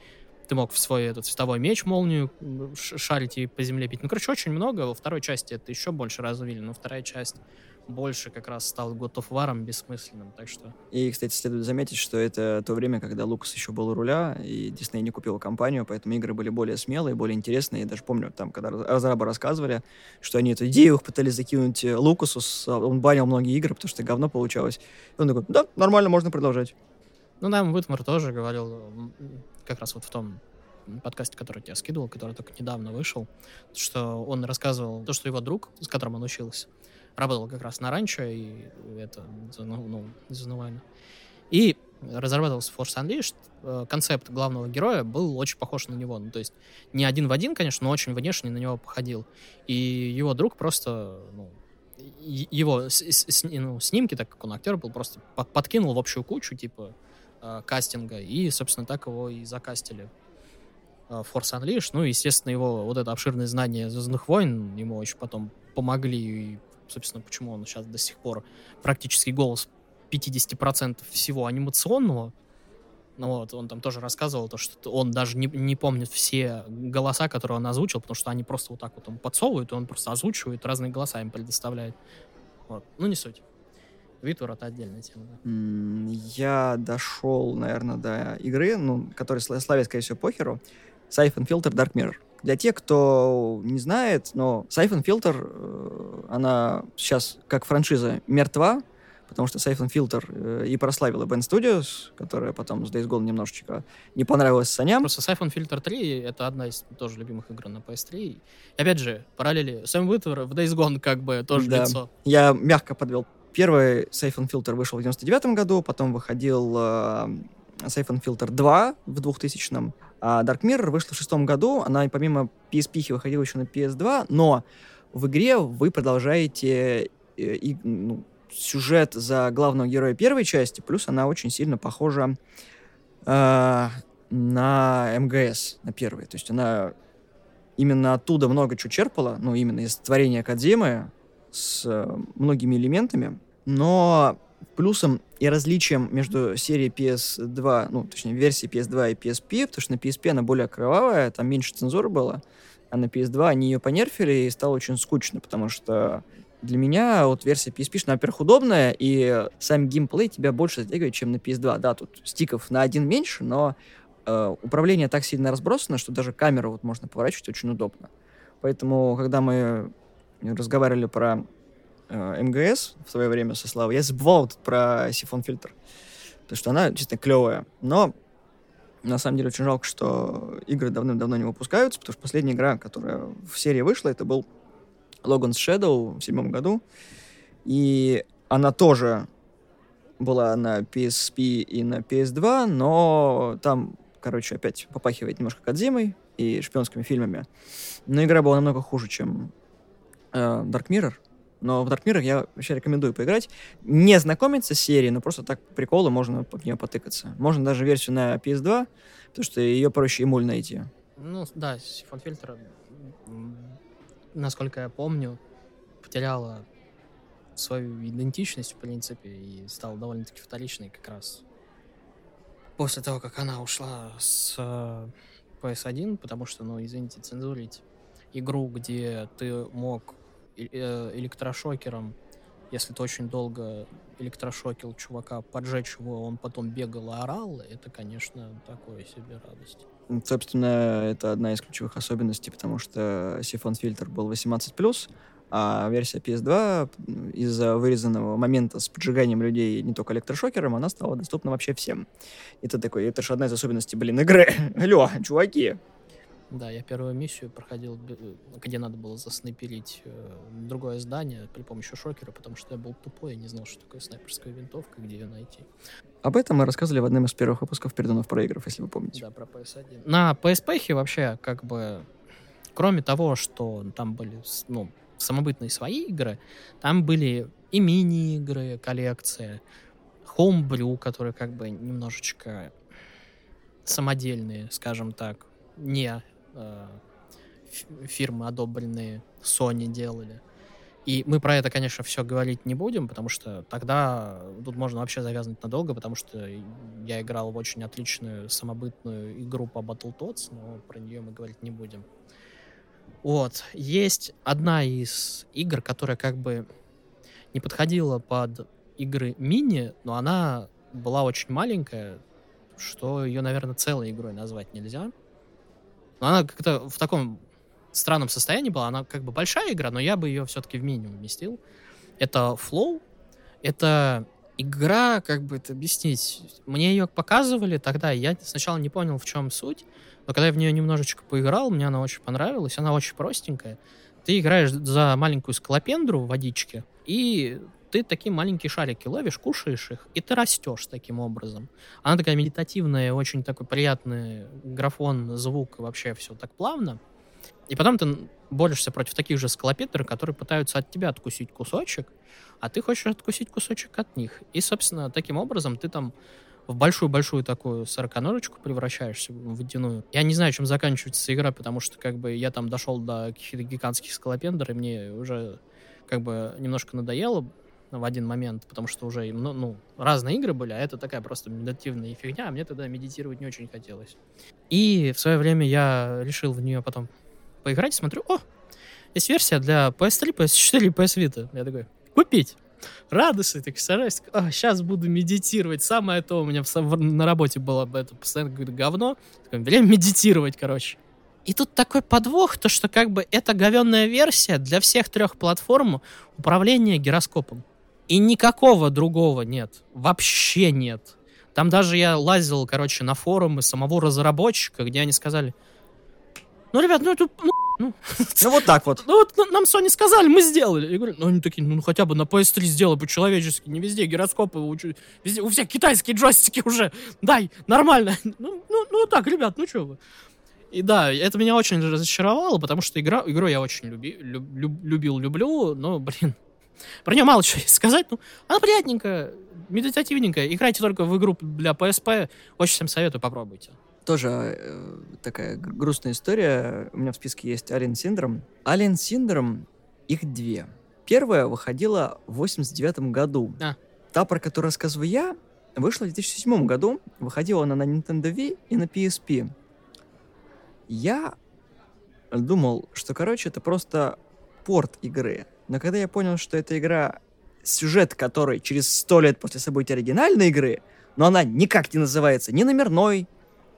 ты мог в свой этот цветовой меч молнию шарить и по земле бить. Ну, короче, очень много. Во второй части это еще больше развили, но вторая часть больше как раз стал God of War бессмысленным, так что... И, кстати, следует заметить, что это то время, когда Лукас еще был у руля, и Дисней не купил компанию, поэтому игры были более смелые, более интересные. Я даже помню, там, когда разрабы рассказывали, что они эту идею пытались закинуть э, Лукасу, он банил многие игры, потому что говно получалось. И он такой, да, нормально, можно продолжать. Ну да, Витмар тоже говорил, как раз вот в том подкасте, который я скидывал, который только недавно вышел, что он рассказывал то, что его друг, с которым он учился, работал как раз на ранчо, и это, ну, ну И разрабатывался Force Unleashed, э, концепт главного героя был очень похож на него. Ну, то есть не один в один, конечно, но очень внешне на него походил. И его друг просто, ну, его с, с, ну, снимки, так как он актер был, просто подкинул в общую кучу, типа, э, кастинга, и, собственно, так его и закастили э, Force Unleashed. Ну, естественно, его вот это обширное знание Звездных войн ему очень потом помогли. И, собственно, почему он сейчас до сих пор практически голос 50% всего анимационного. Ну вот, он там тоже рассказывал, то, что он даже не, не помнит все голоса, которые он озвучил, потому что они просто вот так вот ему подсовывают, и он просто озвучивает, разные голоса им предоставляет. Вот. Ну, не суть. Витвор — это отдельная тема. Да. Я дошел, наверное, до игры, ну, которая славит, скорее всего, похеру. Siphon Filter Dark Mirror. Для тех, кто не знает, но Siphon Filter, э, она сейчас как франшиза мертва, потому что Siphon Filter э, и прославила Band Studios, которая потом с Days Gone немножечко не понравилась Саням. Просто Siphon Filter 3 — это одна из тоже любимых игр на PS3. И, опять же, параллели. Сэм Витвер в Days Gone как бы тоже да. лицо. Я мягко подвел Первый Safe Filter вышел в 99 году, потом выходил э, Safe Filter 2 в 2000-м. А Dark Mirror вышла в шестом году, она помимо PSP выходила еще на PS2, но в игре вы продолжаете э, и, ну, сюжет за главного героя первой части, плюс она очень сильно похожа э, на МГС, на первой. То есть она именно оттуда много чего черпала, ну, именно из творения Кадзимы, с э, многими элементами, но плюсом и различием между серией PS2, ну, точнее, версией PS2 и PSP, потому что на PSP она более кровавая, там меньше цензуры было, а на PS2 они ее понерфили, и стало очень скучно, потому что для меня вот версия PSP, она, во-первых, удобная, и сам геймплей тебя больше затягивает, чем на PS2. Да, тут стиков на один меньше, но э, управление так сильно разбросано, что даже камеру вот можно поворачивать очень удобно. Поэтому, когда мы разговаривали про э, МГС в свое время со Славой, я забывал вот про сифон фильтр. Потому что она чисто клевая. Но на самом деле очень жалко, что игры давным-давно не выпускаются, потому что последняя игра, которая в серии вышла, это был Logan's Shadow в седьмом году. И она тоже была на PSP и на PS2, но там, короче, опять попахивает немножко Кадзимой и шпионскими фильмами. Но игра была намного хуже, чем э, Dark Mirror, но в Dark Mirror я вообще рекомендую поиграть. Не знакомиться с серией, но просто так приколы можно в нее потыкаться. Можно даже версию на PS2, потому что ее проще эмуль найти. Ну да, Сифон Фильтр, насколько я помню, потеряла свою идентичность, в принципе, и стала довольно-таки вторичной как раз после того, как она ушла с э, PS1, потому что, ну, извините, цензурить игру, где ты мог электрошокером, если ты очень долго электрошокил чувака, поджечь его, он потом бегал и орал, это, конечно, такое себе радость. Собственно, это одна из ключевых особенностей, потому что сифон фильтр был 18+, а версия PS2 из-за вырезанного момента с поджиганием людей не только электрошокером, она стала доступна вообще всем. Это такой, это же одна из особенностей, блин, игры. [LAUGHS] Алло, чуваки, да, я первую миссию проходил, где надо было заснайперить э, другое здание при помощи шокера, потому что я был тупой и не знал, что такое снайперская винтовка, где ее найти. Об этом мы рассказывали в одном из первых выпусков переданов проигров, если вы помните. Да, про PS1. На PSP вообще, как бы, кроме того, что там были, ну, самобытные свои игры, там были и мини-игры, коллекция, Homebrew, которые как бы немножечко самодельные, скажем так, не э, фирмы, одобренные Sony, делали. И мы про это, конечно, все говорить не будем, потому что тогда тут можно вообще завязывать надолго, потому что я играл в очень отличную самобытную игру по Battletoads, но про нее мы говорить не будем. Вот. Есть одна из игр, которая как бы не подходила под игры мини, но она была очень маленькая, что ее, наверное, целой игрой назвать нельзя. Но она как-то в таком странном состоянии была. Она как бы большая игра, но я бы ее все-таки в минимум вместил. Это Flow. Это игра, как бы это объяснить. Мне ее показывали тогда, я сначала не понял, в чем суть. Но когда я в нее немножечко поиграл, мне она очень понравилась. Она очень простенькая. Ты играешь за маленькую скалопендру в водичке, и ты такие маленькие шарики ловишь, кушаешь их, и ты растешь таким образом. Она такая медитативная, очень такой приятный графон, звук, вообще все так плавно. И потом ты борешься против таких же скалопендры, которые пытаются от тебя откусить кусочек, а ты хочешь откусить кусочек от них. И, собственно, таким образом ты там в большую-большую такую сороконожечку превращаешься в водяную. Я не знаю, чем заканчивается игра, потому что как бы я там дошел до каких-то гигантских скалопендр, и мне уже как бы немножко надоело в один момент, потому что уже ну, ну, разные игры были, а это такая просто медитативная фигня, а мне тогда медитировать не очень хотелось. И в свое время я решил в нее потом поиграть, смотрю, о, есть версия для PS3, PS4 и PS Vita. Я такой, купить. Радостный, так стараюсь, а, сейчас буду медитировать. Самое то у меня в, на работе было бы это постоянно какое-то говно. Такое, время медитировать, короче. И тут такой подвох, то что как бы это говенная версия для всех трех платформ управления гироскопом. И никакого другого нет. Вообще нет. Там даже я лазил, короче, на форумы самого разработчика, где они сказали, ну, ребят, ну, это, ну, ну, ну вот так вот. Ну вот нам Sony сказали, мы сделали. Я говорю, ну они такие, ну хотя бы на PS3 сделай по-человечески, не везде гироскопы, везде, у всех китайские джойстики уже, дай, нормально. Ну, ну, ну так, ребят, ну что вы. И да, это меня очень разочаровало, потому что игра, игру я очень люби, люб, любил, люблю, но, блин, про нее мало чего сказать. Ну, она приятненькая, медитативненькая. Играйте только в игру для PSP. Очень всем советую, попробуйте. Тоже э, такая грустная история. У меня в списке есть Alien Syndrome. Alien Syndrome, их две. Первая выходила в 89 году. А. Та, про которую рассказываю я, вышла в 2007 году. Выходила она на Nintendo Wii и на PSP. Я думал, что, короче, это просто порт игры. Но когда я понял, что эта игра, сюжет которой через сто лет после событий оригинальной игры, но она никак не называется ни номерной,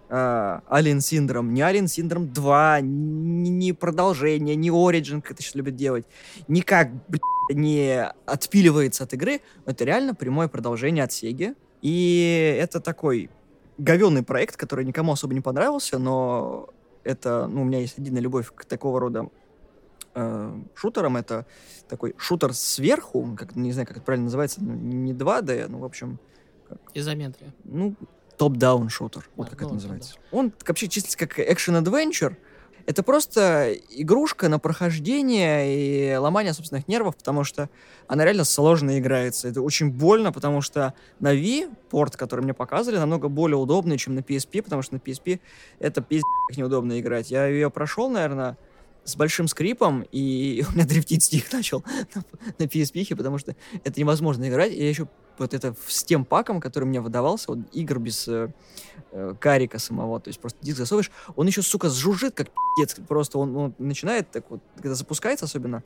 а, Alien Syndrome, не Alien Syndrome 2, ни, ни продолжение, ни Origin, как это сейчас любят делать, никак, блядь, не отпиливается от игры. Это реально прямое продолжение от Sega. И это такой говенный проект, который никому особо не понравился, но это, ну, у меня есть отдельная любовь к такого рода э, шутерам. Это такой шутер сверху, как, не знаю, как это правильно называется, ну, не 2D, ну, в общем... Как, Изометрия. Ну, топ-даун шутер, вот как ну, это называется. Да. Он вообще числится как экшен-адвенчер. Это просто игрушка на прохождение и ломание собственных нервов, потому что она реально сложно играется. Это очень больно, потому что на Wii порт, который мне показывали, намного более удобный, чем на PSP, потому что на PSP это пиздец неудобно играть. Я ее прошел, наверное, с большим скрипом, и [LAUGHS] у меня дрифтить стих начал на, на PSP, потому что это невозможно играть. И я еще вот это с тем паком, который мне выдавался, вот игр без э, э, карика самого, то есть просто диск засовываешь, он еще, сука, сжужжит, как пиздец, просто он, он начинает так вот, когда запускается особенно,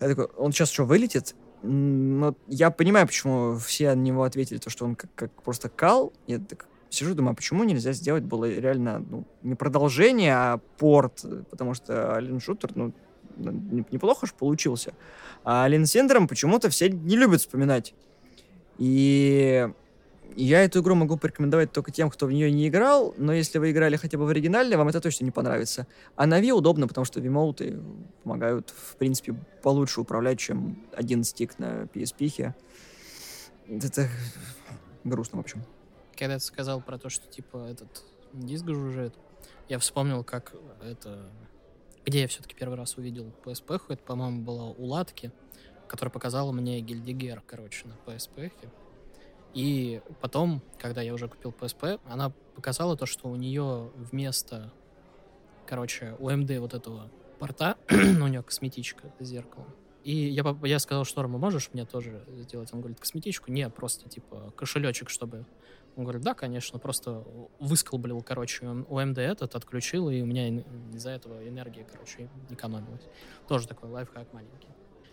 я такой, он сейчас что, вылетит? Но я понимаю, почему все на него ответили, то, что он как, как просто кал, я так сижу, думаю, а почему нельзя сделать было реально, ну, не продолжение, а порт, потому что Alien Shooter, ну, неплохо же получился. А Alien Syndrome почему-то все не любят вспоминать. И я эту игру могу порекомендовать только тем, кто в нее не играл, но если вы играли хотя бы в оригинальной, вам это точно не понравится. А на Wii удобно, потому что вимоуты помогают, в принципе, получше управлять, чем один стик на PSP. Это грустно, в общем. Когда ты сказал про то, что, типа, этот диск жужжит, я вспомнил, как это... Где я все-таки первый раз увидел PSP, это, по-моему, было у Латки которая показала мне Гильдигер, короче, на PSP. И потом, когда я уже купил PSP, она показала то, что у нее вместо, короче, UMD вот этого порта, [CLEARS THROAT] у нее косметичка с зеркалом. И я, я сказал, что Рома, можешь мне тоже сделать? Он говорит, косметичку? Не, просто, типа, кошелечек, чтобы... Он говорит, да, конечно, просто высколблил, короче, UMD этот, отключил, и у меня из-за этого энергия, короче, экономилась. Тоже такой лайфхак маленький.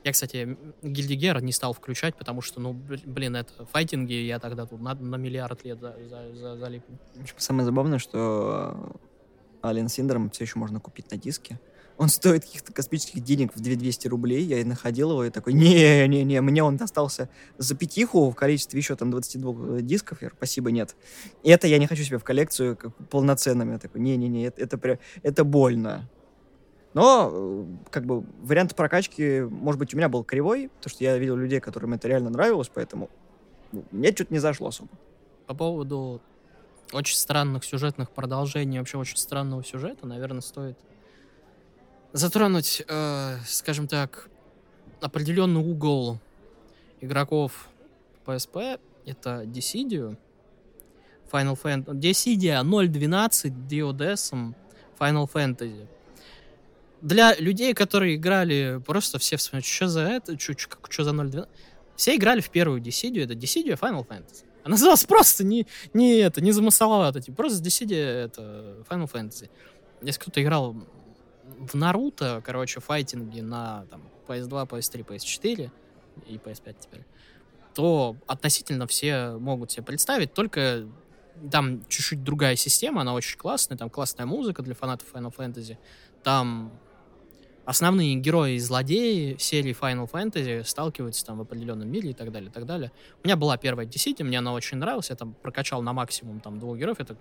Я, кстати, Гильдигер не стал включать, потому что, ну, блин, это файтинги, я тогда тут на, на миллиард лет за, за, за, залипну. Самое забавное, что Alien Syndrome все еще можно купить на диске. Он стоит каких-то космических денег в 2200 рублей. Я находил его и такой, не-не-не, мне он достался за пятиху в количестве еще там 22 дисков. Я говорю, спасибо, нет. И это я не хочу себе в коллекцию как полноценным. Я такой, не-не-не, это, это, это больно. Но, э, как бы, вариант прокачки, может быть, у меня был кривой, потому что я видел людей, которым это реально нравилось, поэтому ну, мне что-то не зашло особо. По поводу очень странных сюжетных продолжений, вообще очень странного сюжета, наверное, стоит затронуть, э, скажем так, определенный угол игроков PSP. Это Dissidio. Final Fantasy. Dissidia 0.12 DODS Final Fantasy. Для людей, которые играли просто все в что за это, что за 0.12, все играли в первую Dissidia, это Dissidia Final Fantasy. Она называлась просто не, не это, не замысловато, типа, просто Dissidia это Final Fantasy. Если кто-то играл в Наруто, короче, файтинги на там, PS2, PS3, PS4 и PS5 теперь, то относительно все могут себе представить, только там чуть-чуть другая система, она очень классная, там классная музыка для фанатов Final Fantasy, там основные герои и злодеи серии Final Fantasy сталкиваются там в определенном мире и так далее, и так далее. У меня была первая Dissidia, мне она очень нравилась, я там прокачал на максимум там двух героев, это,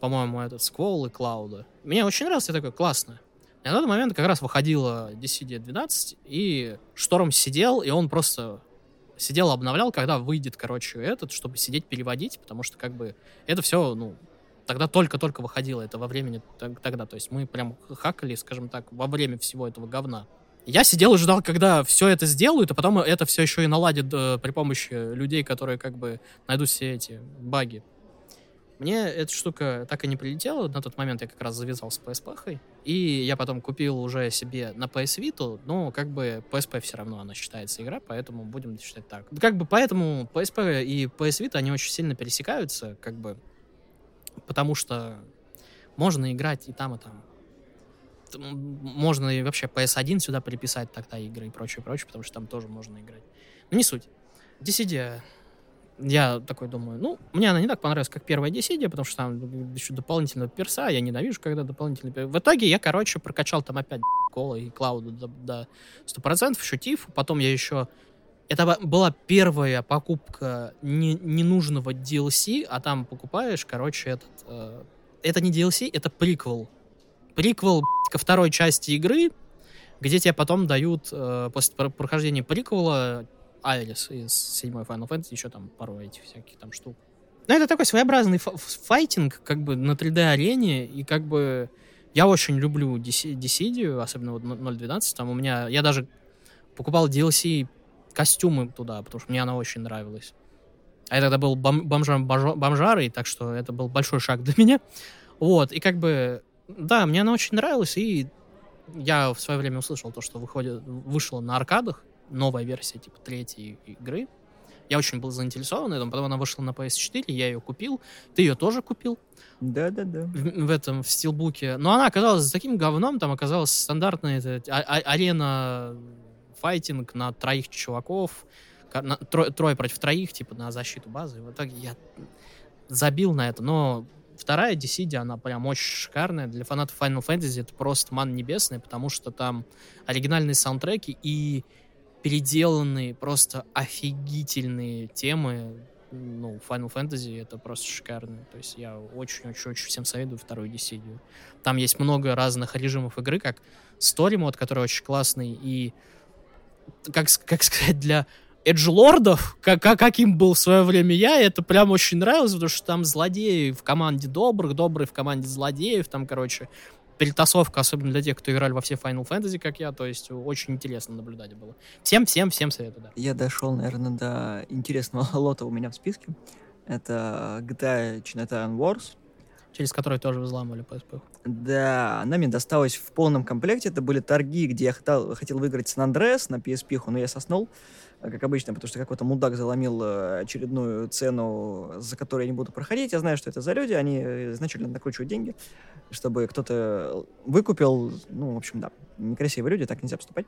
по-моему, этот Сквол и Клауда. Мне очень нравилось, я такой, классно. И на тот момент как раз выходила Dissidia 12, и Шторм сидел, и он просто сидел, обновлял, когда выйдет, короче, этот, чтобы сидеть переводить, потому что как бы это все, ну, тогда только-только выходило это во времени тогда. То есть мы прям хакали, скажем так, во время всего этого говна. Я сидел и ждал, когда все это сделают, а потом это все еще и наладят э, при помощи людей, которые как бы найдут все эти баги. Мне эта штука так и не прилетела. На тот момент я как раз завязал с PSP. И я потом купил уже себе на PS Vita, но как бы PSP все равно она считается игра, поэтому будем считать так. Как бы поэтому PSP и PS Vita, они очень сильно пересекаются, как бы, потому что можно играть и там, и там. Можно и вообще PS1 сюда приписать тогда игры и прочее, прочее, потому что там тоже можно играть. Но не суть. Dissidia я такой думаю, ну, мне она не так понравилась, как первая Dissidia, потому что там еще дополнительного перса, я ненавижу, когда дополнительный перс. В итоге я, короче, прокачал там опять [LAUGHS] кола и клауду до, до 100%, еще тиф, потом я еще... Это была первая покупка не, ненужного DLC, а там покупаешь, короче, этот... Э, это не DLC, это приквел. Приквел ко второй части игры, где тебе потом дают э, после прохождения приквела Айрис из седьмой Final Fantasy, еще там пару этих всяких там штук. Ну, это такой своеобразный файтинг, как бы на 3D-арене, и как бы я очень люблю Dissidia, особенно вот 0.12, там у меня, я даже покупал DLC костюмы туда, потому что мне она очень нравилась. А я тогда был бом бомжом бомжарой, так что это был большой шаг для [LAUGHS] меня. Вот, и как бы, да, мне она очень нравилась, и я в свое время услышал то, что выходит, вышло на аркадах, новая версия, типа, третьей игры. Я очень был заинтересован этим, потом она вышла на PS4, я ее купил. Ты ее тоже купил? Да-да-да. В, в этом, в стилбуке. Но она оказалась таким говном, там оказалась стандартная это, а, а, арена файтинг на троих чуваков, на, трое, трое против троих, типа, на защиту базы. И в итоге я забил на это, но вторая Dissidia, она прям очень шикарная. Для фанатов Final Fantasy это просто ман небесный, потому что там оригинальные саундтреки и переделанные, просто офигительные темы. Ну, Final Fantasy это просто шикарно. То есть я очень-очень-очень всем советую вторую Dissidia. Там есть много разных режимов игры, как Story мод, который очень классный, и как, как сказать, для эджлордов, как, как, каким был в свое время я, это прям очень нравилось, потому что там злодеи в команде добрых, добрые в команде злодеев, там, короче, перетасовка, особенно для тех, кто играли во все Final Fantasy, как я, то есть очень интересно наблюдать было. Всем, всем, всем советую, да. Я дошел, наверное, до интересного [LAUGHS] лота у меня в списке. Это GTA Chinatown Wars. Через который тоже взламывали PSP. Да, она мне досталась в полном комплекте. Это были торги, где я хотел, хотел выиграть Сан Андреас на PSP, но я соснул. Э, как обычно, потому что какой-то мудак заломил э, очередную цену, за которую я не буду проходить. Я знаю, что это за люди, они изначально накручивают деньги, чтобы кто-то выкупил. Ну, в общем, да, некрасивые люди, так нельзя поступать.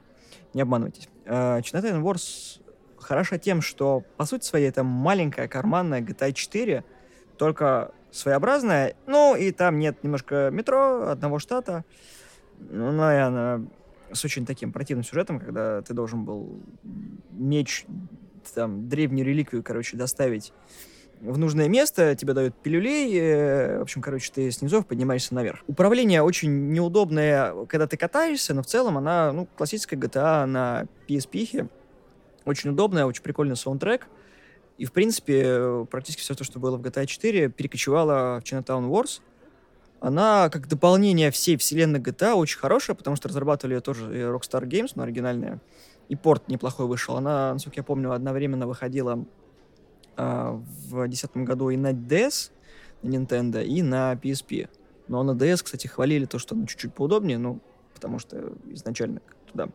Не обманывайтесь. Chinatown Wars хороша тем, что, по сути своей, это маленькая карманная GTA 4, только своеобразная. Ну, и там нет немножко метро, одного штата. Ну, она с очень таким противным сюжетом, когда ты должен был меч, там, древнюю реликвию, короче, доставить в нужное место, тебе дают пилюлей, э, в общем, короче, ты с низов поднимаешься наверх. Управление очень неудобное, когда ты катаешься, но в целом она, ну, классическая GTA на PSP, очень удобная, очень прикольный саундтрек, и, в принципе, практически все то, что было в GTA 4, перекочевало в Chinatown Wars, она как дополнение всей вселенной GTA очень хорошая, потому что разрабатывали ее тоже Rockstar Games, но оригинальная. И порт неплохой вышел. Она, насколько я помню, одновременно выходила э, в 2010 году и на DS, на Nintendo и на PSP. Но на DS, кстати, хвалили то, что она чуть-чуть поудобнее, ну, потому что изначально туда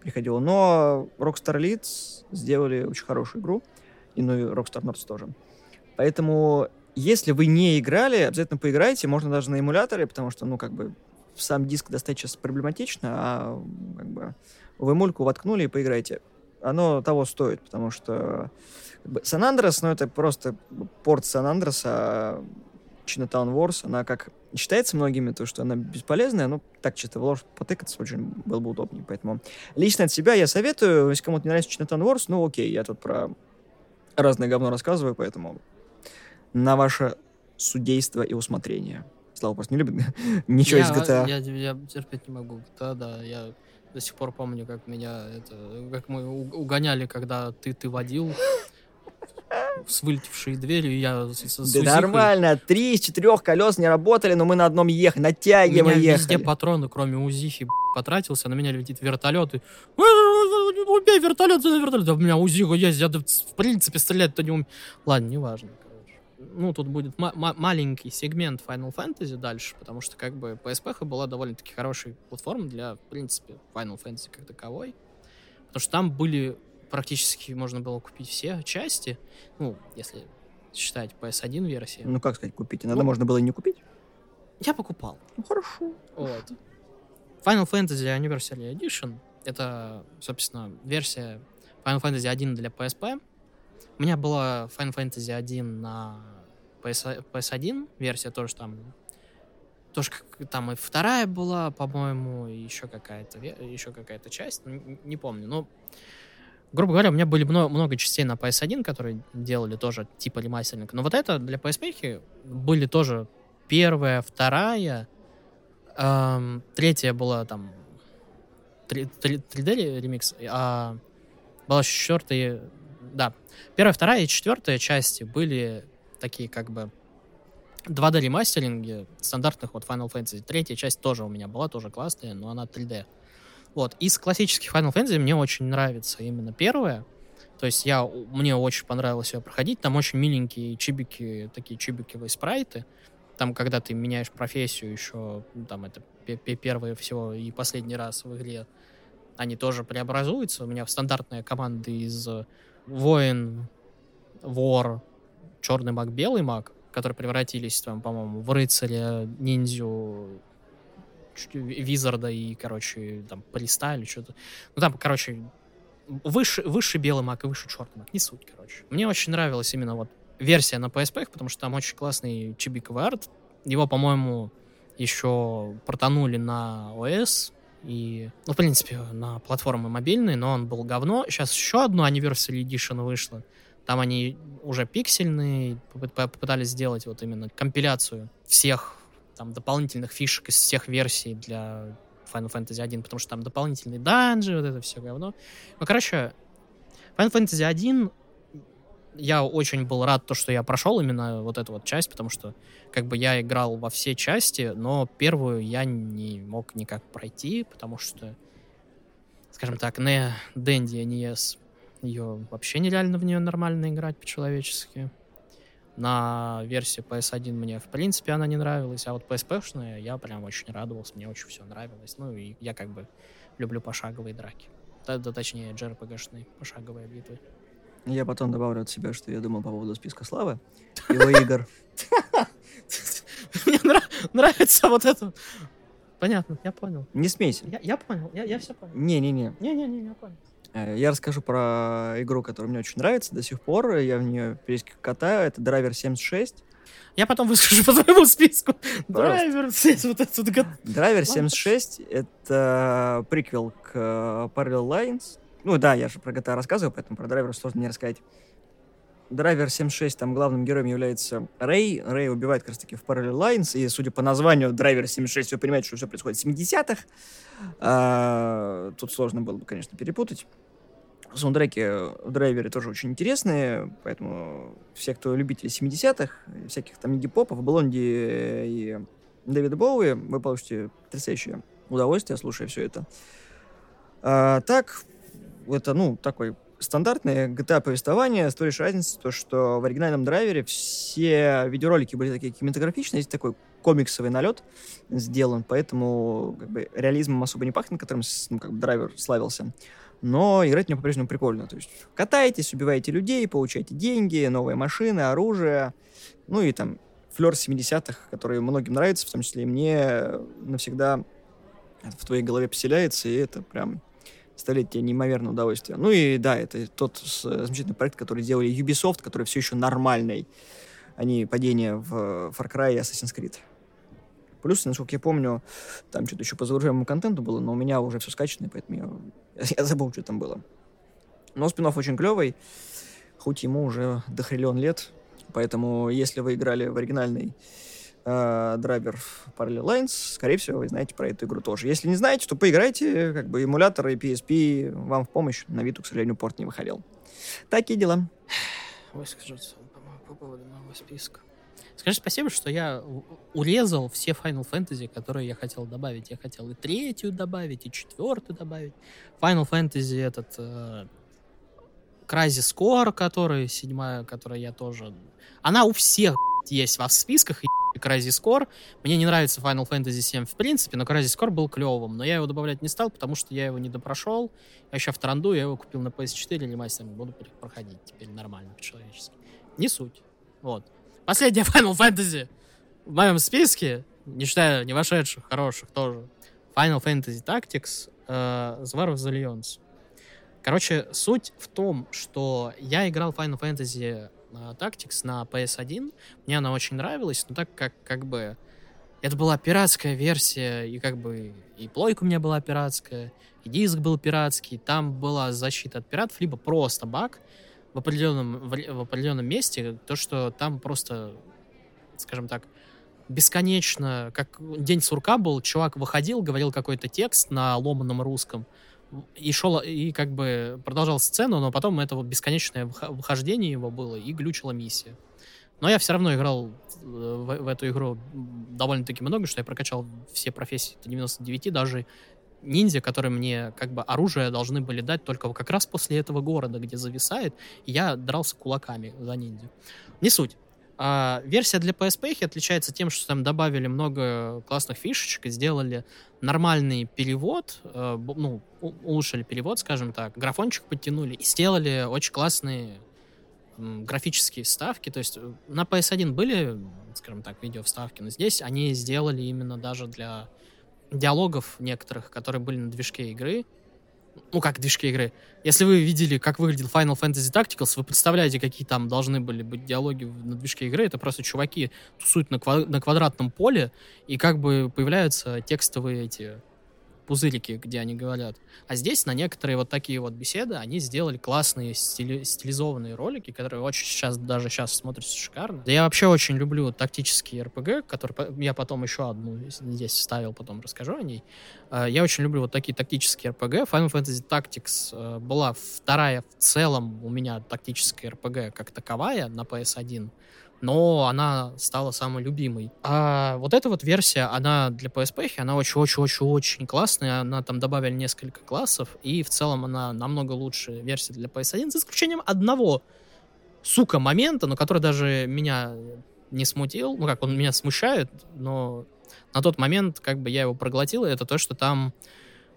приходило. Но Rockstar Leeds сделали очень хорошую игру, и ну и Rockstar North тоже. Поэтому, если вы не играли, обязательно поиграйте, можно даже на эмуляторе, потому что, ну, как бы, сам диск достать сейчас проблематично, а как бы в эмульку воткнули и поиграйте. Оно того стоит, потому что как бы, Andreas, ну, это просто порт San Andreas, а Chinatown Wars, она как считается многими, то, что она бесполезная, но так чисто в ложь потыкаться очень было бы удобнее. Поэтому лично от себя я советую, если кому-то не нравится Chinatown Wars, ну окей, я тут про разное говно рассказываю, поэтому на ваше судейство и усмотрение. Слава просто не любит ничего я, из GTA. Я, я терпеть не могу. Да, да, я до сих пор помню, как меня это, как мы угоняли, когда ты ты водил с вылетевшей дверью, я с, с Да нормально, три из четырех колес не работали, но мы на одном ехали, У натягиваем меня и везде ехали. патроны, кроме УЗИХи, потратился, на меня летит вертолет, и... Убей вертолет, вертолет. Да у меня УЗИХа есть, я в принципе стрелять-то не умею. Ладно, неважно. Ну, тут будет ма- ма- маленький сегмент Final Fantasy дальше, потому что, как бы, PSP была довольно-таки хорошей платформой для, в принципе, Final Fantasy как таковой. Потому что там были практически, можно было купить все части, ну, если считать PS1 версии. Ну, как сказать, купить? Иногда Ну. можно было и не купить. Я покупал. Ну, хорошо. Вот. Final Fantasy Anniversary Edition — это, собственно, версия Final Fantasy 1 для PSP. У меня была Final Fantasy 1 на PS, PS1 версия, тоже там тоже как- там и вторая была, по-моему, и еще какая-то еще какая-то часть, ну, н- не помню. Но, грубо говоря, у меня были много, много частей на PS1, которые делали тоже типа ремастеринг. Но вот это для PSP были тоже первая, вторая, Ам, третья была там 3, 3D ремикс, а была четвертая, да. Первая, вторая и четвертая части были такие как бы 2D ремастеринги стандартных вот Final Fantasy. Третья часть тоже у меня была, тоже классная, но она 3D. Вот, из классических Final Fantasy мне очень нравится именно первая. То есть я, мне очень понравилось ее проходить. Там очень миленькие чибики, такие чибиковые спрайты. Там, когда ты меняешь профессию еще, там это пе- пе- первый всего и последний раз в игре, они тоже преобразуются. У меня стандартная команда из воин, вор, черный маг, белый маг, которые превратились, там, по-моему, в рыцаря, ниндзю, визарда и, короче, там, полиста или что-то. Ну, там, короче, выше, выше белый маг и выше черный маг. Не суть, короче. Мне очень нравилась именно вот версия на PSP, потому что там очень классный чибиковый арт. Его, по-моему, еще протонули на ОС и, ну, в принципе, на платформы мобильные, но он был говно. Сейчас еще одно Anniversary Edition вышло. Там они уже пиксельные, попы- попытались сделать вот именно компиляцию всех там дополнительных фишек из всех версий для Final Fantasy 1, потому что там дополнительные данжи, вот это все говно. Ну, короче, Final Fantasy 1 я очень был рад, то, что я прошел именно вот эту вот часть, потому что как бы я играл во все части, но первую я не мог никак пройти, потому что, скажем так, не Дэнди NES, ее вообще нереально в нее нормально играть по-человечески. На версии PS1 мне, в принципе, она не нравилась, а вот PSP-шная я прям очень радовался, мне очень все нравилось. Ну и я как бы люблю пошаговые драки. Да, да точнее, JRPG-шные пошаговые битвы. Я потом добавлю от себя, что я думал по поводу списка славы его игр. Мне нра- нравится вот это. Понятно, я понял. Не смейся. Я, понял, я, все понял. Не-не-не. Не-не-не, я понял. Э, Я расскажу про игру, которая мне очень нравится до сих пор. Я в нее периодически катаю. Это Драйвер 76. Я потом выскажу по твоему списку. Драйвер, здесь вот этот Драйвер Ладно. 76 — это приквел к э, Parallel Lines. Ну да, я же про GTA рассказываю, поэтому про Драйвера сложно не рассказать. Драйвер 76, там главным героем является Рэй. Рэй убивает как раз таки в Parallel Lines, и судя по названию Драйвер 76, вы понимаете, что все происходит в 70-х. А, тут сложно было бы, конечно, перепутать. Саундтреки в Драйвере тоже очень интересные, поэтому все, кто любители 70-х, всяких там Игги-попов, Блонди и Дэвида Боуи, вы получите потрясающее удовольствие, слушая все это. А, так, это, ну, такой стандартное GTA-повествование, с той лишь разницей, то, что в оригинальном драйвере все видеоролики были такие кинематографичные, здесь такой комиксовый налет сделан, поэтому как бы, реализмом особо не пахнет, которым ну, как бы, драйвер славился. Но играть мне по-прежнему прикольно. То есть катаетесь, убиваете людей, получаете деньги, новые машины, оружие. Ну и там флер 70-х, который многим нравится, в том числе и мне, навсегда в твоей голове поселяется, и это прям доставляет тебе неимоверное удовольствие. Ну и да, это тот замечательный проект, который делали Ubisoft, который все еще нормальный, а не падение в Far Cry и Assassin's Creed. Плюс, насколько я помню, там что-то еще по загружаемому контенту было, но у меня уже все скачано, поэтому я, [LAUGHS] я забыл, что там было. Но спин очень клевый, хоть ему уже дохриллион лет, поэтому если вы играли в оригинальный э, драйвер Parallel Lines, скорее всего, вы знаете про эту игру тоже. Если не знаете, то поиграйте, как бы эмуляторы PSP вам в помощь. На Виту, к сожалению, порт не выходил. Такие дела. Выскажется по поводу моего списка. Скажи спасибо, что я урезал все Final Fantasy, которые я хотел добавить. Я хотел и третью добавить, и четвертую добавить. Final Fantasy этот э, Crysis Core, который седьмая, которая я тоже... Она у всех есть в списках, и Crysis Core. Мне не нравится Final Fantasy 7 в принципе, но Crysis Core был клевым. Но я его добавлять не стал, потому что я его не допрошел. Я еще в Таранду, я его купил на PS4 или мастером. Буду проходить теперь нормально, по-человечески. Не суть. Вот. Последняя [LAUGHS] Final Fantasy в моем списке, не считая не вошедших, хороших тоже, Final Fantasy Tactics of the Legions. Короче, суть в том, что я играл Final Fantasy uh, Tactics на PS1, мне она очень нравилась, но так как, как бы, это была пиратская версия, и как бы и плойка у меня была пиратская, и диск был пиратский, там была защита от пиратов, либо просто баг, в определенном, в, в определенном месте, то, что там просто, скажем так, бесконечно, как день сурка был, чувак выходил, говорил какой-то текст на ломаном русском, и шел, и как бы продолжал сцену, но потом это вот бесконечное выхождение его было, и глючила миссия. Но я все равно играл э, в, в эту игру довольно-таки много, что я прокачал все профессии до 99, даже ниндзя, которые мне как бы оружие должны были дать только как раз после этого города, где зависает, я дрался кулаками за ниндзя. Не суть. А, версия для PSP отличается тем, что там добавили много классных фишечек и сделали нормальный перевод, э, ну, улучшили перевод, скажем так, графончик подтянули и сделали очень классные графические вставки. То есть э, на PS1 были, скажем так, видео вставки, но здесь они сделали именно даже для диалогов некоторых, которые были на движке игры. Ну, как движке игры. Если вы видели, как выглядел Final Fantasy Tacticals, вы представляете, какие там должны были быть диалоги на движке игры. Это просто чуваки тусуют на, квад- на квадратном поле, и как бы появляются текстовые эти пузырики, где они говорят. А здесь на некоторые вот такие вот беседы они сделали классные стили стилизованные ролики, которые очень сейчас, даже сейчас смотрятся шикарно. Да я вообще очень люблю тактические RPG, которые я потом еще одну здесь вставил, потом расскажу о ней. А, я очень люблю вот такие тактические RPG. Final Fantasy Tactics э, была вторая в целом у меня тактическая RPG как таковая на PS1 но она стала самой любимой. А вот эта вот версия, она для PSP, она очень-очень-очень-очень классная, она там добавили несколько классов, и в целом она намного лучше версия для PS1, за исключением одного, сука, момента, но который даже меня не смутил, ну как, он меня смущает, но на тот момент как бы я его проглотил, и это то, что там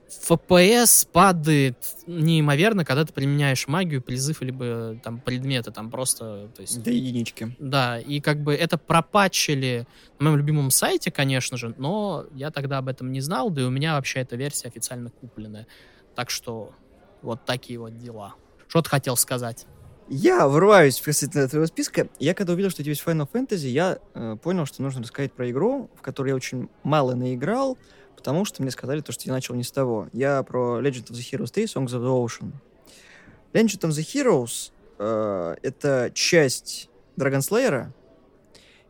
FPS падает неимоверно, когда ты применяешь магию, призыв, либо там предметы, там просто... То есть, До единички. Да, и как бы это пропатчили на моем любимом сайте, конечно же, но я тогда об этом не знал, да и у меня вообще эта версия официально купленная. Так что вот такие вот дела. Что ты хотел сказать? Я врываюсь в твоего списка. Я когда увидел, что у тебя есть Final Fantasy, я э, понял, что нужно рассказать про игру, в которой я очень мало наиграл, потому что мне сказали то, что я начал не с того. Я про Legend of the Heroes 3 Songs of the Ocean. Legend of the Heroes э, это часть Dragon Slayer,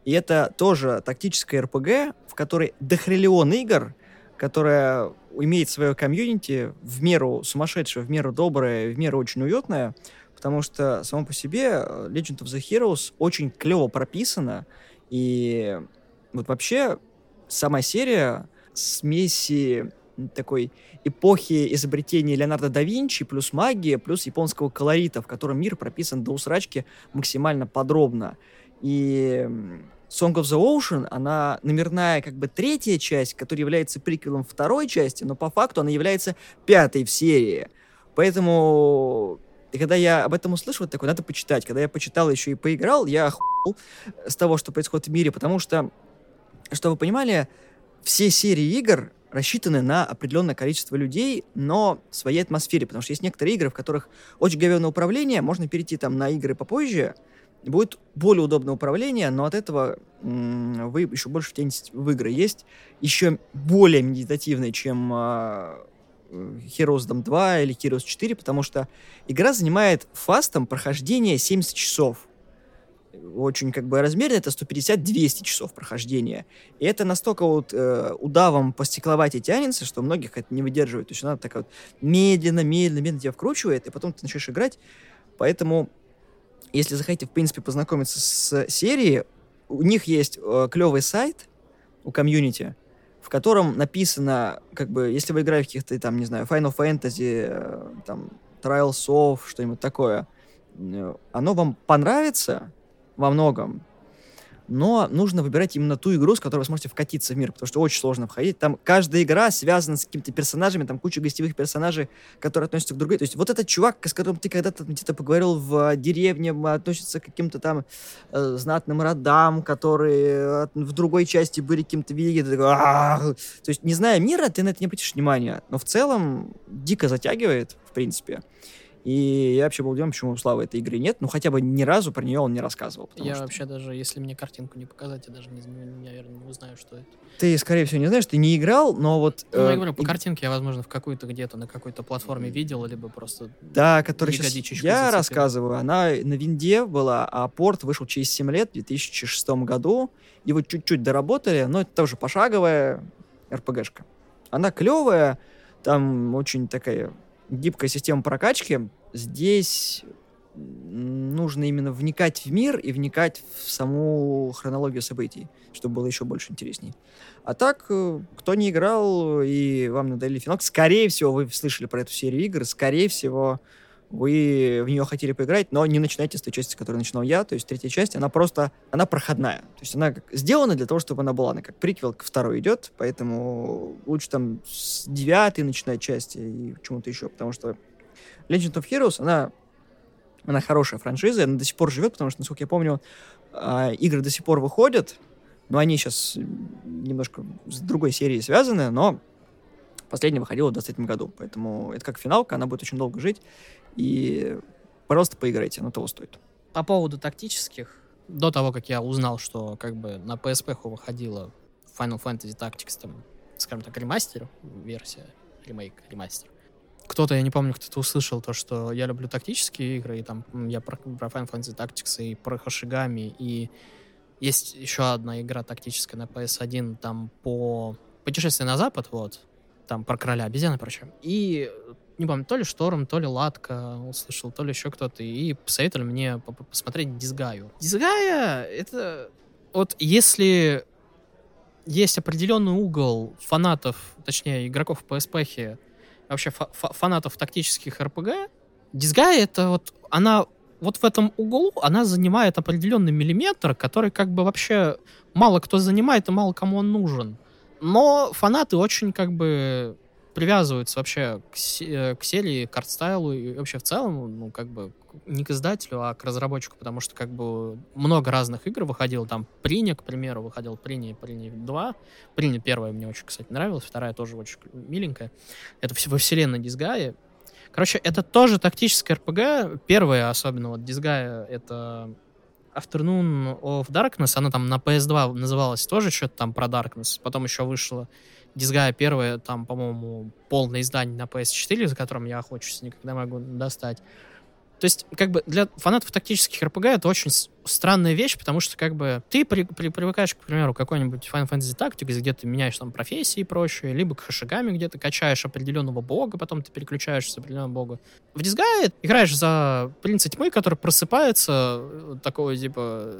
и это тоже тактическая RPG, в которой дохриллион игр, которая имеет свое комьюнити в меру сумасшедшее, в меру доброе, в меру очень уютное, потому что само по себе э, Legend of the Heroes очень клево прописана, и вот вообще сама серия смеси такой эпохи изобретения Леонардо да Винчи, плюс магия, плюс японского колорита, в котором мир прописан до усрачки максимально подробно. И Song of the Ocean, она номерная как бы третья часть, которая является приквелом второй части, но по факту она является пятой в серии. Поэтому когда я об этом услышал, вот такой, надо почитать. Когда я почитал еще и поиграл, я охуел с того, что происходит в мире, потому что, чтобы вы понимали, все серии игр рассчитаны на определенное количество людей, но в своей атмосфере, потому что есть некоторые игры, в которых очень говенное управление, можно перейти там на игры попозже, будет более удобное управление, но от этого вы еще больше втянетесь в игры. Есть еще более медитативные, чем а, Heroes Dom 2 или Heroes 4, потому что игра занимает фастом прохождение 70 часов. Очень как бы размерно, это 150-200 часов прохождения. И это настолько вот э, удавом по стекловате тянется, что многих это не выдерживает. То есть она так вот медленно, медленно, медленно тебя вкручивает, и потом ты начинаешь играть. Поэтому, если захотите, в принципе, познакомиться с серией, у них есть э, клевый сайт у комьюнити, в котором написано, как бы, если вы играете в каких-то, там, не знаю, Final Fantasy, э, там, Trials of, что-нибудь такое, э, оно вам понравится во многом, но нужно выбирать именно ту игру, с которой вы сможете вкатиться в мир, потому что очень сложно входить. Там каждая игра связана с какими-то персонажами, там куча гостевых персонажей, которые относятся к другой. То есть вот этот чувак, с которым ты когда-то где-то поговорил в деревне, относится к каким-то там э, знатным родам, которые в другой части были каким-то великим. То есть, не зная мира, ты на это не обратишь внимания. Но в целом дико затягивает, в принципе. И я вообще был удивлен, почему у Славы этой игры нет. Ну, хотя бы ни разу про нее он не рассказывал. Я что... вообще даже, если мне картинку не показать, я даже, не, наверное, не узнаю, что это. Ты, скорее всего, не знаешь, ты не играл, но вот... Ну, э, я говорю, по и... картинке я, возможно, в какой-то где-то, на какой-то платформе видел, либо просто... Да, который сейчас я зацепил. рассказываю, она на винде была, а порт вышел через 7 лет, в 2006 году. Его чуть-чуть доработали, но это тоже пошаговая РПГшка. Она клевая, там очень такая гибкая система прокачки. Здесь нужно именно вникать в мир и вникать в саму хронологию событий, чтобы было еще больше интересней. А так, э, кто не играл и вам надоели финал, скорее всего, вы слышали про эту серию игр, скорее всего, вы в нее хотели поиграть, но не начинайте с той части, с которой начинал я, то есть третья часть, она просто, она проходная. То есть она сделана для того, чтобы она была, она как приквел к второй идет, поэтому лучше там с девятой начинать части и чему-то еще, потому что Legend of Heroes, она, она хорошая франшиза, она до сих пор живет, потому что, насколько я помню, э, игры до сих пор выходят, но они сейчас немножко с другой серией связаны, но последняя выходила в 2023 году, поэтому это как финалка, она будет очень долго жить, и, пожалуйста, поиграйте, оно того стоит. По поводу тактических, до того, как я узнал, что как бы на PSP выходила Final Fantasy Tactics, там, скажем так, ремастер, версия, ремейк, ремастер. Кто-то, я не помню, кто-то услышал то, что я люблю тактические игры, и там я про, про Final Fantasy Tactics и про Хашигами, и есть еще одна игра тактическая на PS1, там по путешествие на запад, вот, там про короля обезьяны и прочее. И не помню, то ли Шторм, то ли Латка услышал, то ли еще кто-то, и посоветовали мне посмотреть Дизгаю. Дизгая — это... Вот если есть определенный угол фанатов, точнее, игроков PSP, вообще фа фанатов тактических РПГ, Дизгая — это вот... Она вот в этом углу она занимает определенный миллиметр, который как бы вообще мало кто занимает и мало кому он нужен. Но фанаты очень как бы привязываются вообще к, э, к серии, к артстайлу и вообще в целом, ну, как бы не к издателю, а к разработчику, потому что как бы много разных игр выходило, там Приня, к примеру, выходил Приня и Приня 2. Приня первая мне очень, кстати, нравилась, вторая тоже очень миленькая. Это во вселенной Дизгая. Короче, это тоже тактическая РПГ. Первая, особенно вот Дизгая, это Afternoon of Darkness, она там на PS2 называлась тоже что-то там про Darkness, потом еще вышла Дизгая первое, там, по-моему, полное издание на PS4, за которым я охочусь, никогда могу достать. То есть, как бы, для фанатов тактических RPG это очень странная вещь, потому что, как бы, ты при, при, привыкаешь, к примеру, к какой-нибудь Final Fantasy Tactics, где ты меняешь там профессии и прочее, либо к хашигами, где ты качаешь определенного бога, потом ты переключаешься с определенного бога. В Disgaea играешь за принца тьмы, который просыпается, э, такого, типа,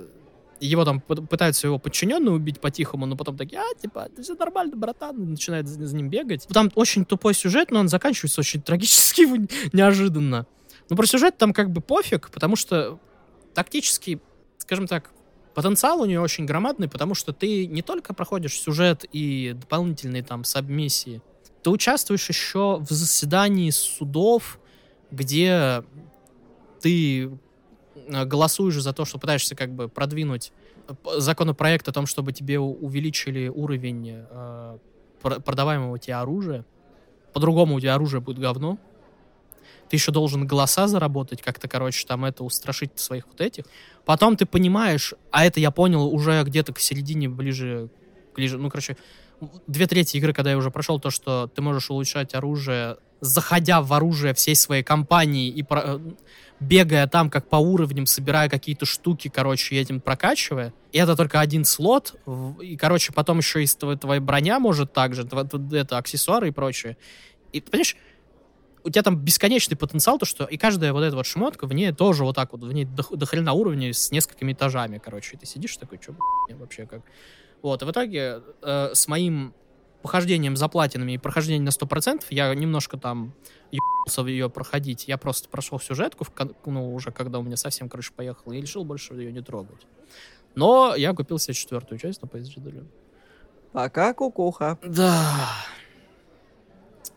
его там пы- пытаются его подчиненные убить по-тихому, но потом такие, а, типа, все нормально, братан, начинает за, за ним бегать. Там очень тупой сюжет, но он заканчивается очень трагически неожиданно. Но про сюжет там как бы пофиг, потому что тактически, скажем так, потенциал у нее очень громадный, потому что ты не только проходишь сюжет и дополнительные там сабмиссии, ты участвуешь еще в заседании судов, где ты голосуешь за то, что пытаешься как бы продвинуть э, законопроект о том, чтобы тебе увеличили уровень э, продаваемого тебе оружия. По-другому у тебя оружие будет говно. Ты еще должен голоса заработать, как-то, короче, там это устрашить своих вот этих. Потом ты понимаешь, а это я понял уже где-то к середине, ближе, ближе, ну, короче, две трети игры, когда я уже прошел то, что ты можешь улучшать оружие, заходя в оружие всей своей компании и про... Бегая там как по уровням, собирая какие-то штуки, короче, этим прокачивая. И это только один слот. И, короче, потом еще и твоя броня может также, это аксессуары и прочее. И, понимаешь, у тебя там бесконечный потенциал, то что и каждая вот эта вот шмотка, в ней тоже вот так вот, в ней до, до хрена уровня с несколькими этажами, короче. И ты сидишь такой, что вообще как... Вот, и в итоге э, с моим похождением за платинами и прохождением на 100% я немножко там ебался ее проходить. Я просто прошел сюжетку, в, ну, уже когда у меня совсем крыша поехала, и решил больше ее не трогать. Но я купил себе четвертую часть на PSG. Пока, кукуха. Да.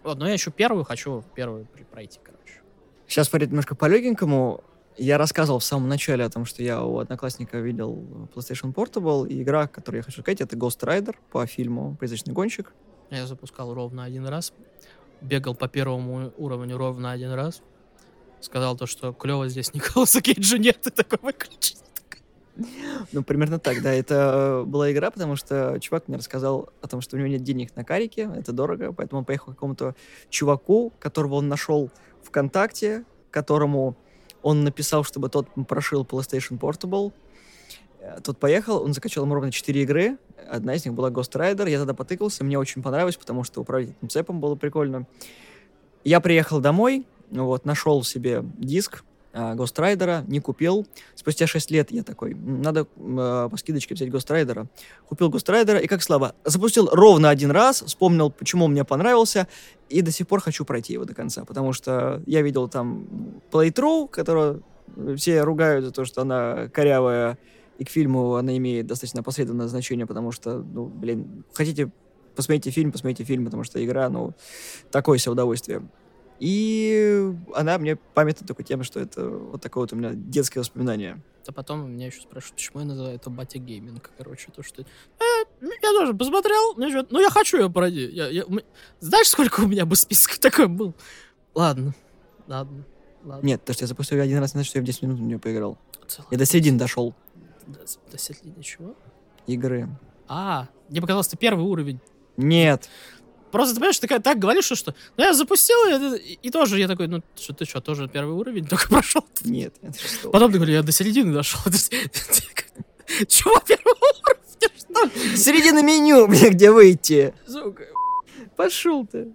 Вот, но я еще первую хочу первую пройти, короче. Сейчас парить немножко по-легенькому. Я рассказывал в самом начале о том, что я у одноклассника видел PlayStation Portable, и игра, которую я хочу сказать, это Ghost Rider по фильму «Призрачный гонщик». Я запускал ровно один раз, бегал по первому уровню ровно один раз, сказал то, что клево здесь [LAUGHS] Николаса Кейджа нет, и такой выключить. Ну, примерно так, да. Это была игра, потому что чувак мне рассказал о том, что у него нет денег на карике, это дорого, поэтому он поехал к какому-то чуваку, которого он нашел ВКонтакте, которому он написал, чтобы тот прошил PlayStation Portable. Тот поехал, он закачал ему ровно 4 игры. Одна из них была Ghost Rider. Я тогда потыкался, мне очень понравилось, потому что управлять этим цепом было прикольно. Я приехал домой, вот, нашел себе диск, а, Ghost Rider, не купил. Спустя 6 лет я такой, надо э, по скидочке взять Ghost Rider. Купил Ghost Rider, и как слабо. Запустил ровно один раз, вспомнил, почему он мне понравился, и до сих пор хочу пройти его до конца, потому что я видел там playthrough, которого все ругают за то, что она корявая, и к фильму она имеет достаточно посредственное значение, потому что, ну, блин, хотите посмотрите фильм, посмотрите фильм, потому что игра, ну, такое себе удовольствие. И она мне памятна только тем, что это вот такое вот у меня детское воспоминание. А потом меня еще спрашивают, почему я называю это батя гейминг, короче, то, что... Э, я тоже посмотрел, ну я хочу ее пройти. Я, я, знаешь, сколько у меня бы списков [LAUGHS] такой был? Ладно, ладно, ладно. Нет, то, что я запустил ее один раз, значит, что я в 10 минут в нее поиграл. Целый я до середины дошел. Середины чего? Игры. А, мне показалось, ты первый уровень. Нет. Просто, ты понимаешь, ты так говоришь, что, что ну, я запустил, и, и, тоже я такой, ну, что ты что, тоже первый уровень только [LAUGHS] прошел? Нет, что? Потом ты говоришь, я до середины дошел. [LAUGHS] Чего первый уровень? Что? Середина меню, [LAUGHS] бля, где выйти. Сука. Пошел ты.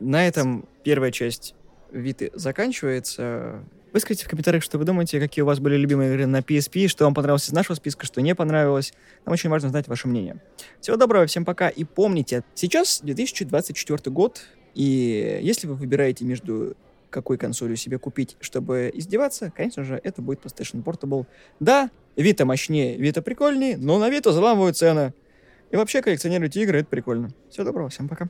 На этом первая часть Виты заканчивается. Выскажите в комментариях, что вы думаете, какие у вас были любимые игры на PSP, что вам понравилось из нашего списка, что не понравилось. Нам очень важно знать ваше мнение. Всего доброго, всем пока. И помните, сейчас 2024 год, и если вы выбираете между какой консолью себе купить, чтобы издеваться, конечно же, это будет PlayStation Portable. Да, Vita мощнее, Vita прикольнее, но на Vita заламывают цены. И вообще коллекционируйте игры, это прикольно. Всего доброго, всем пока.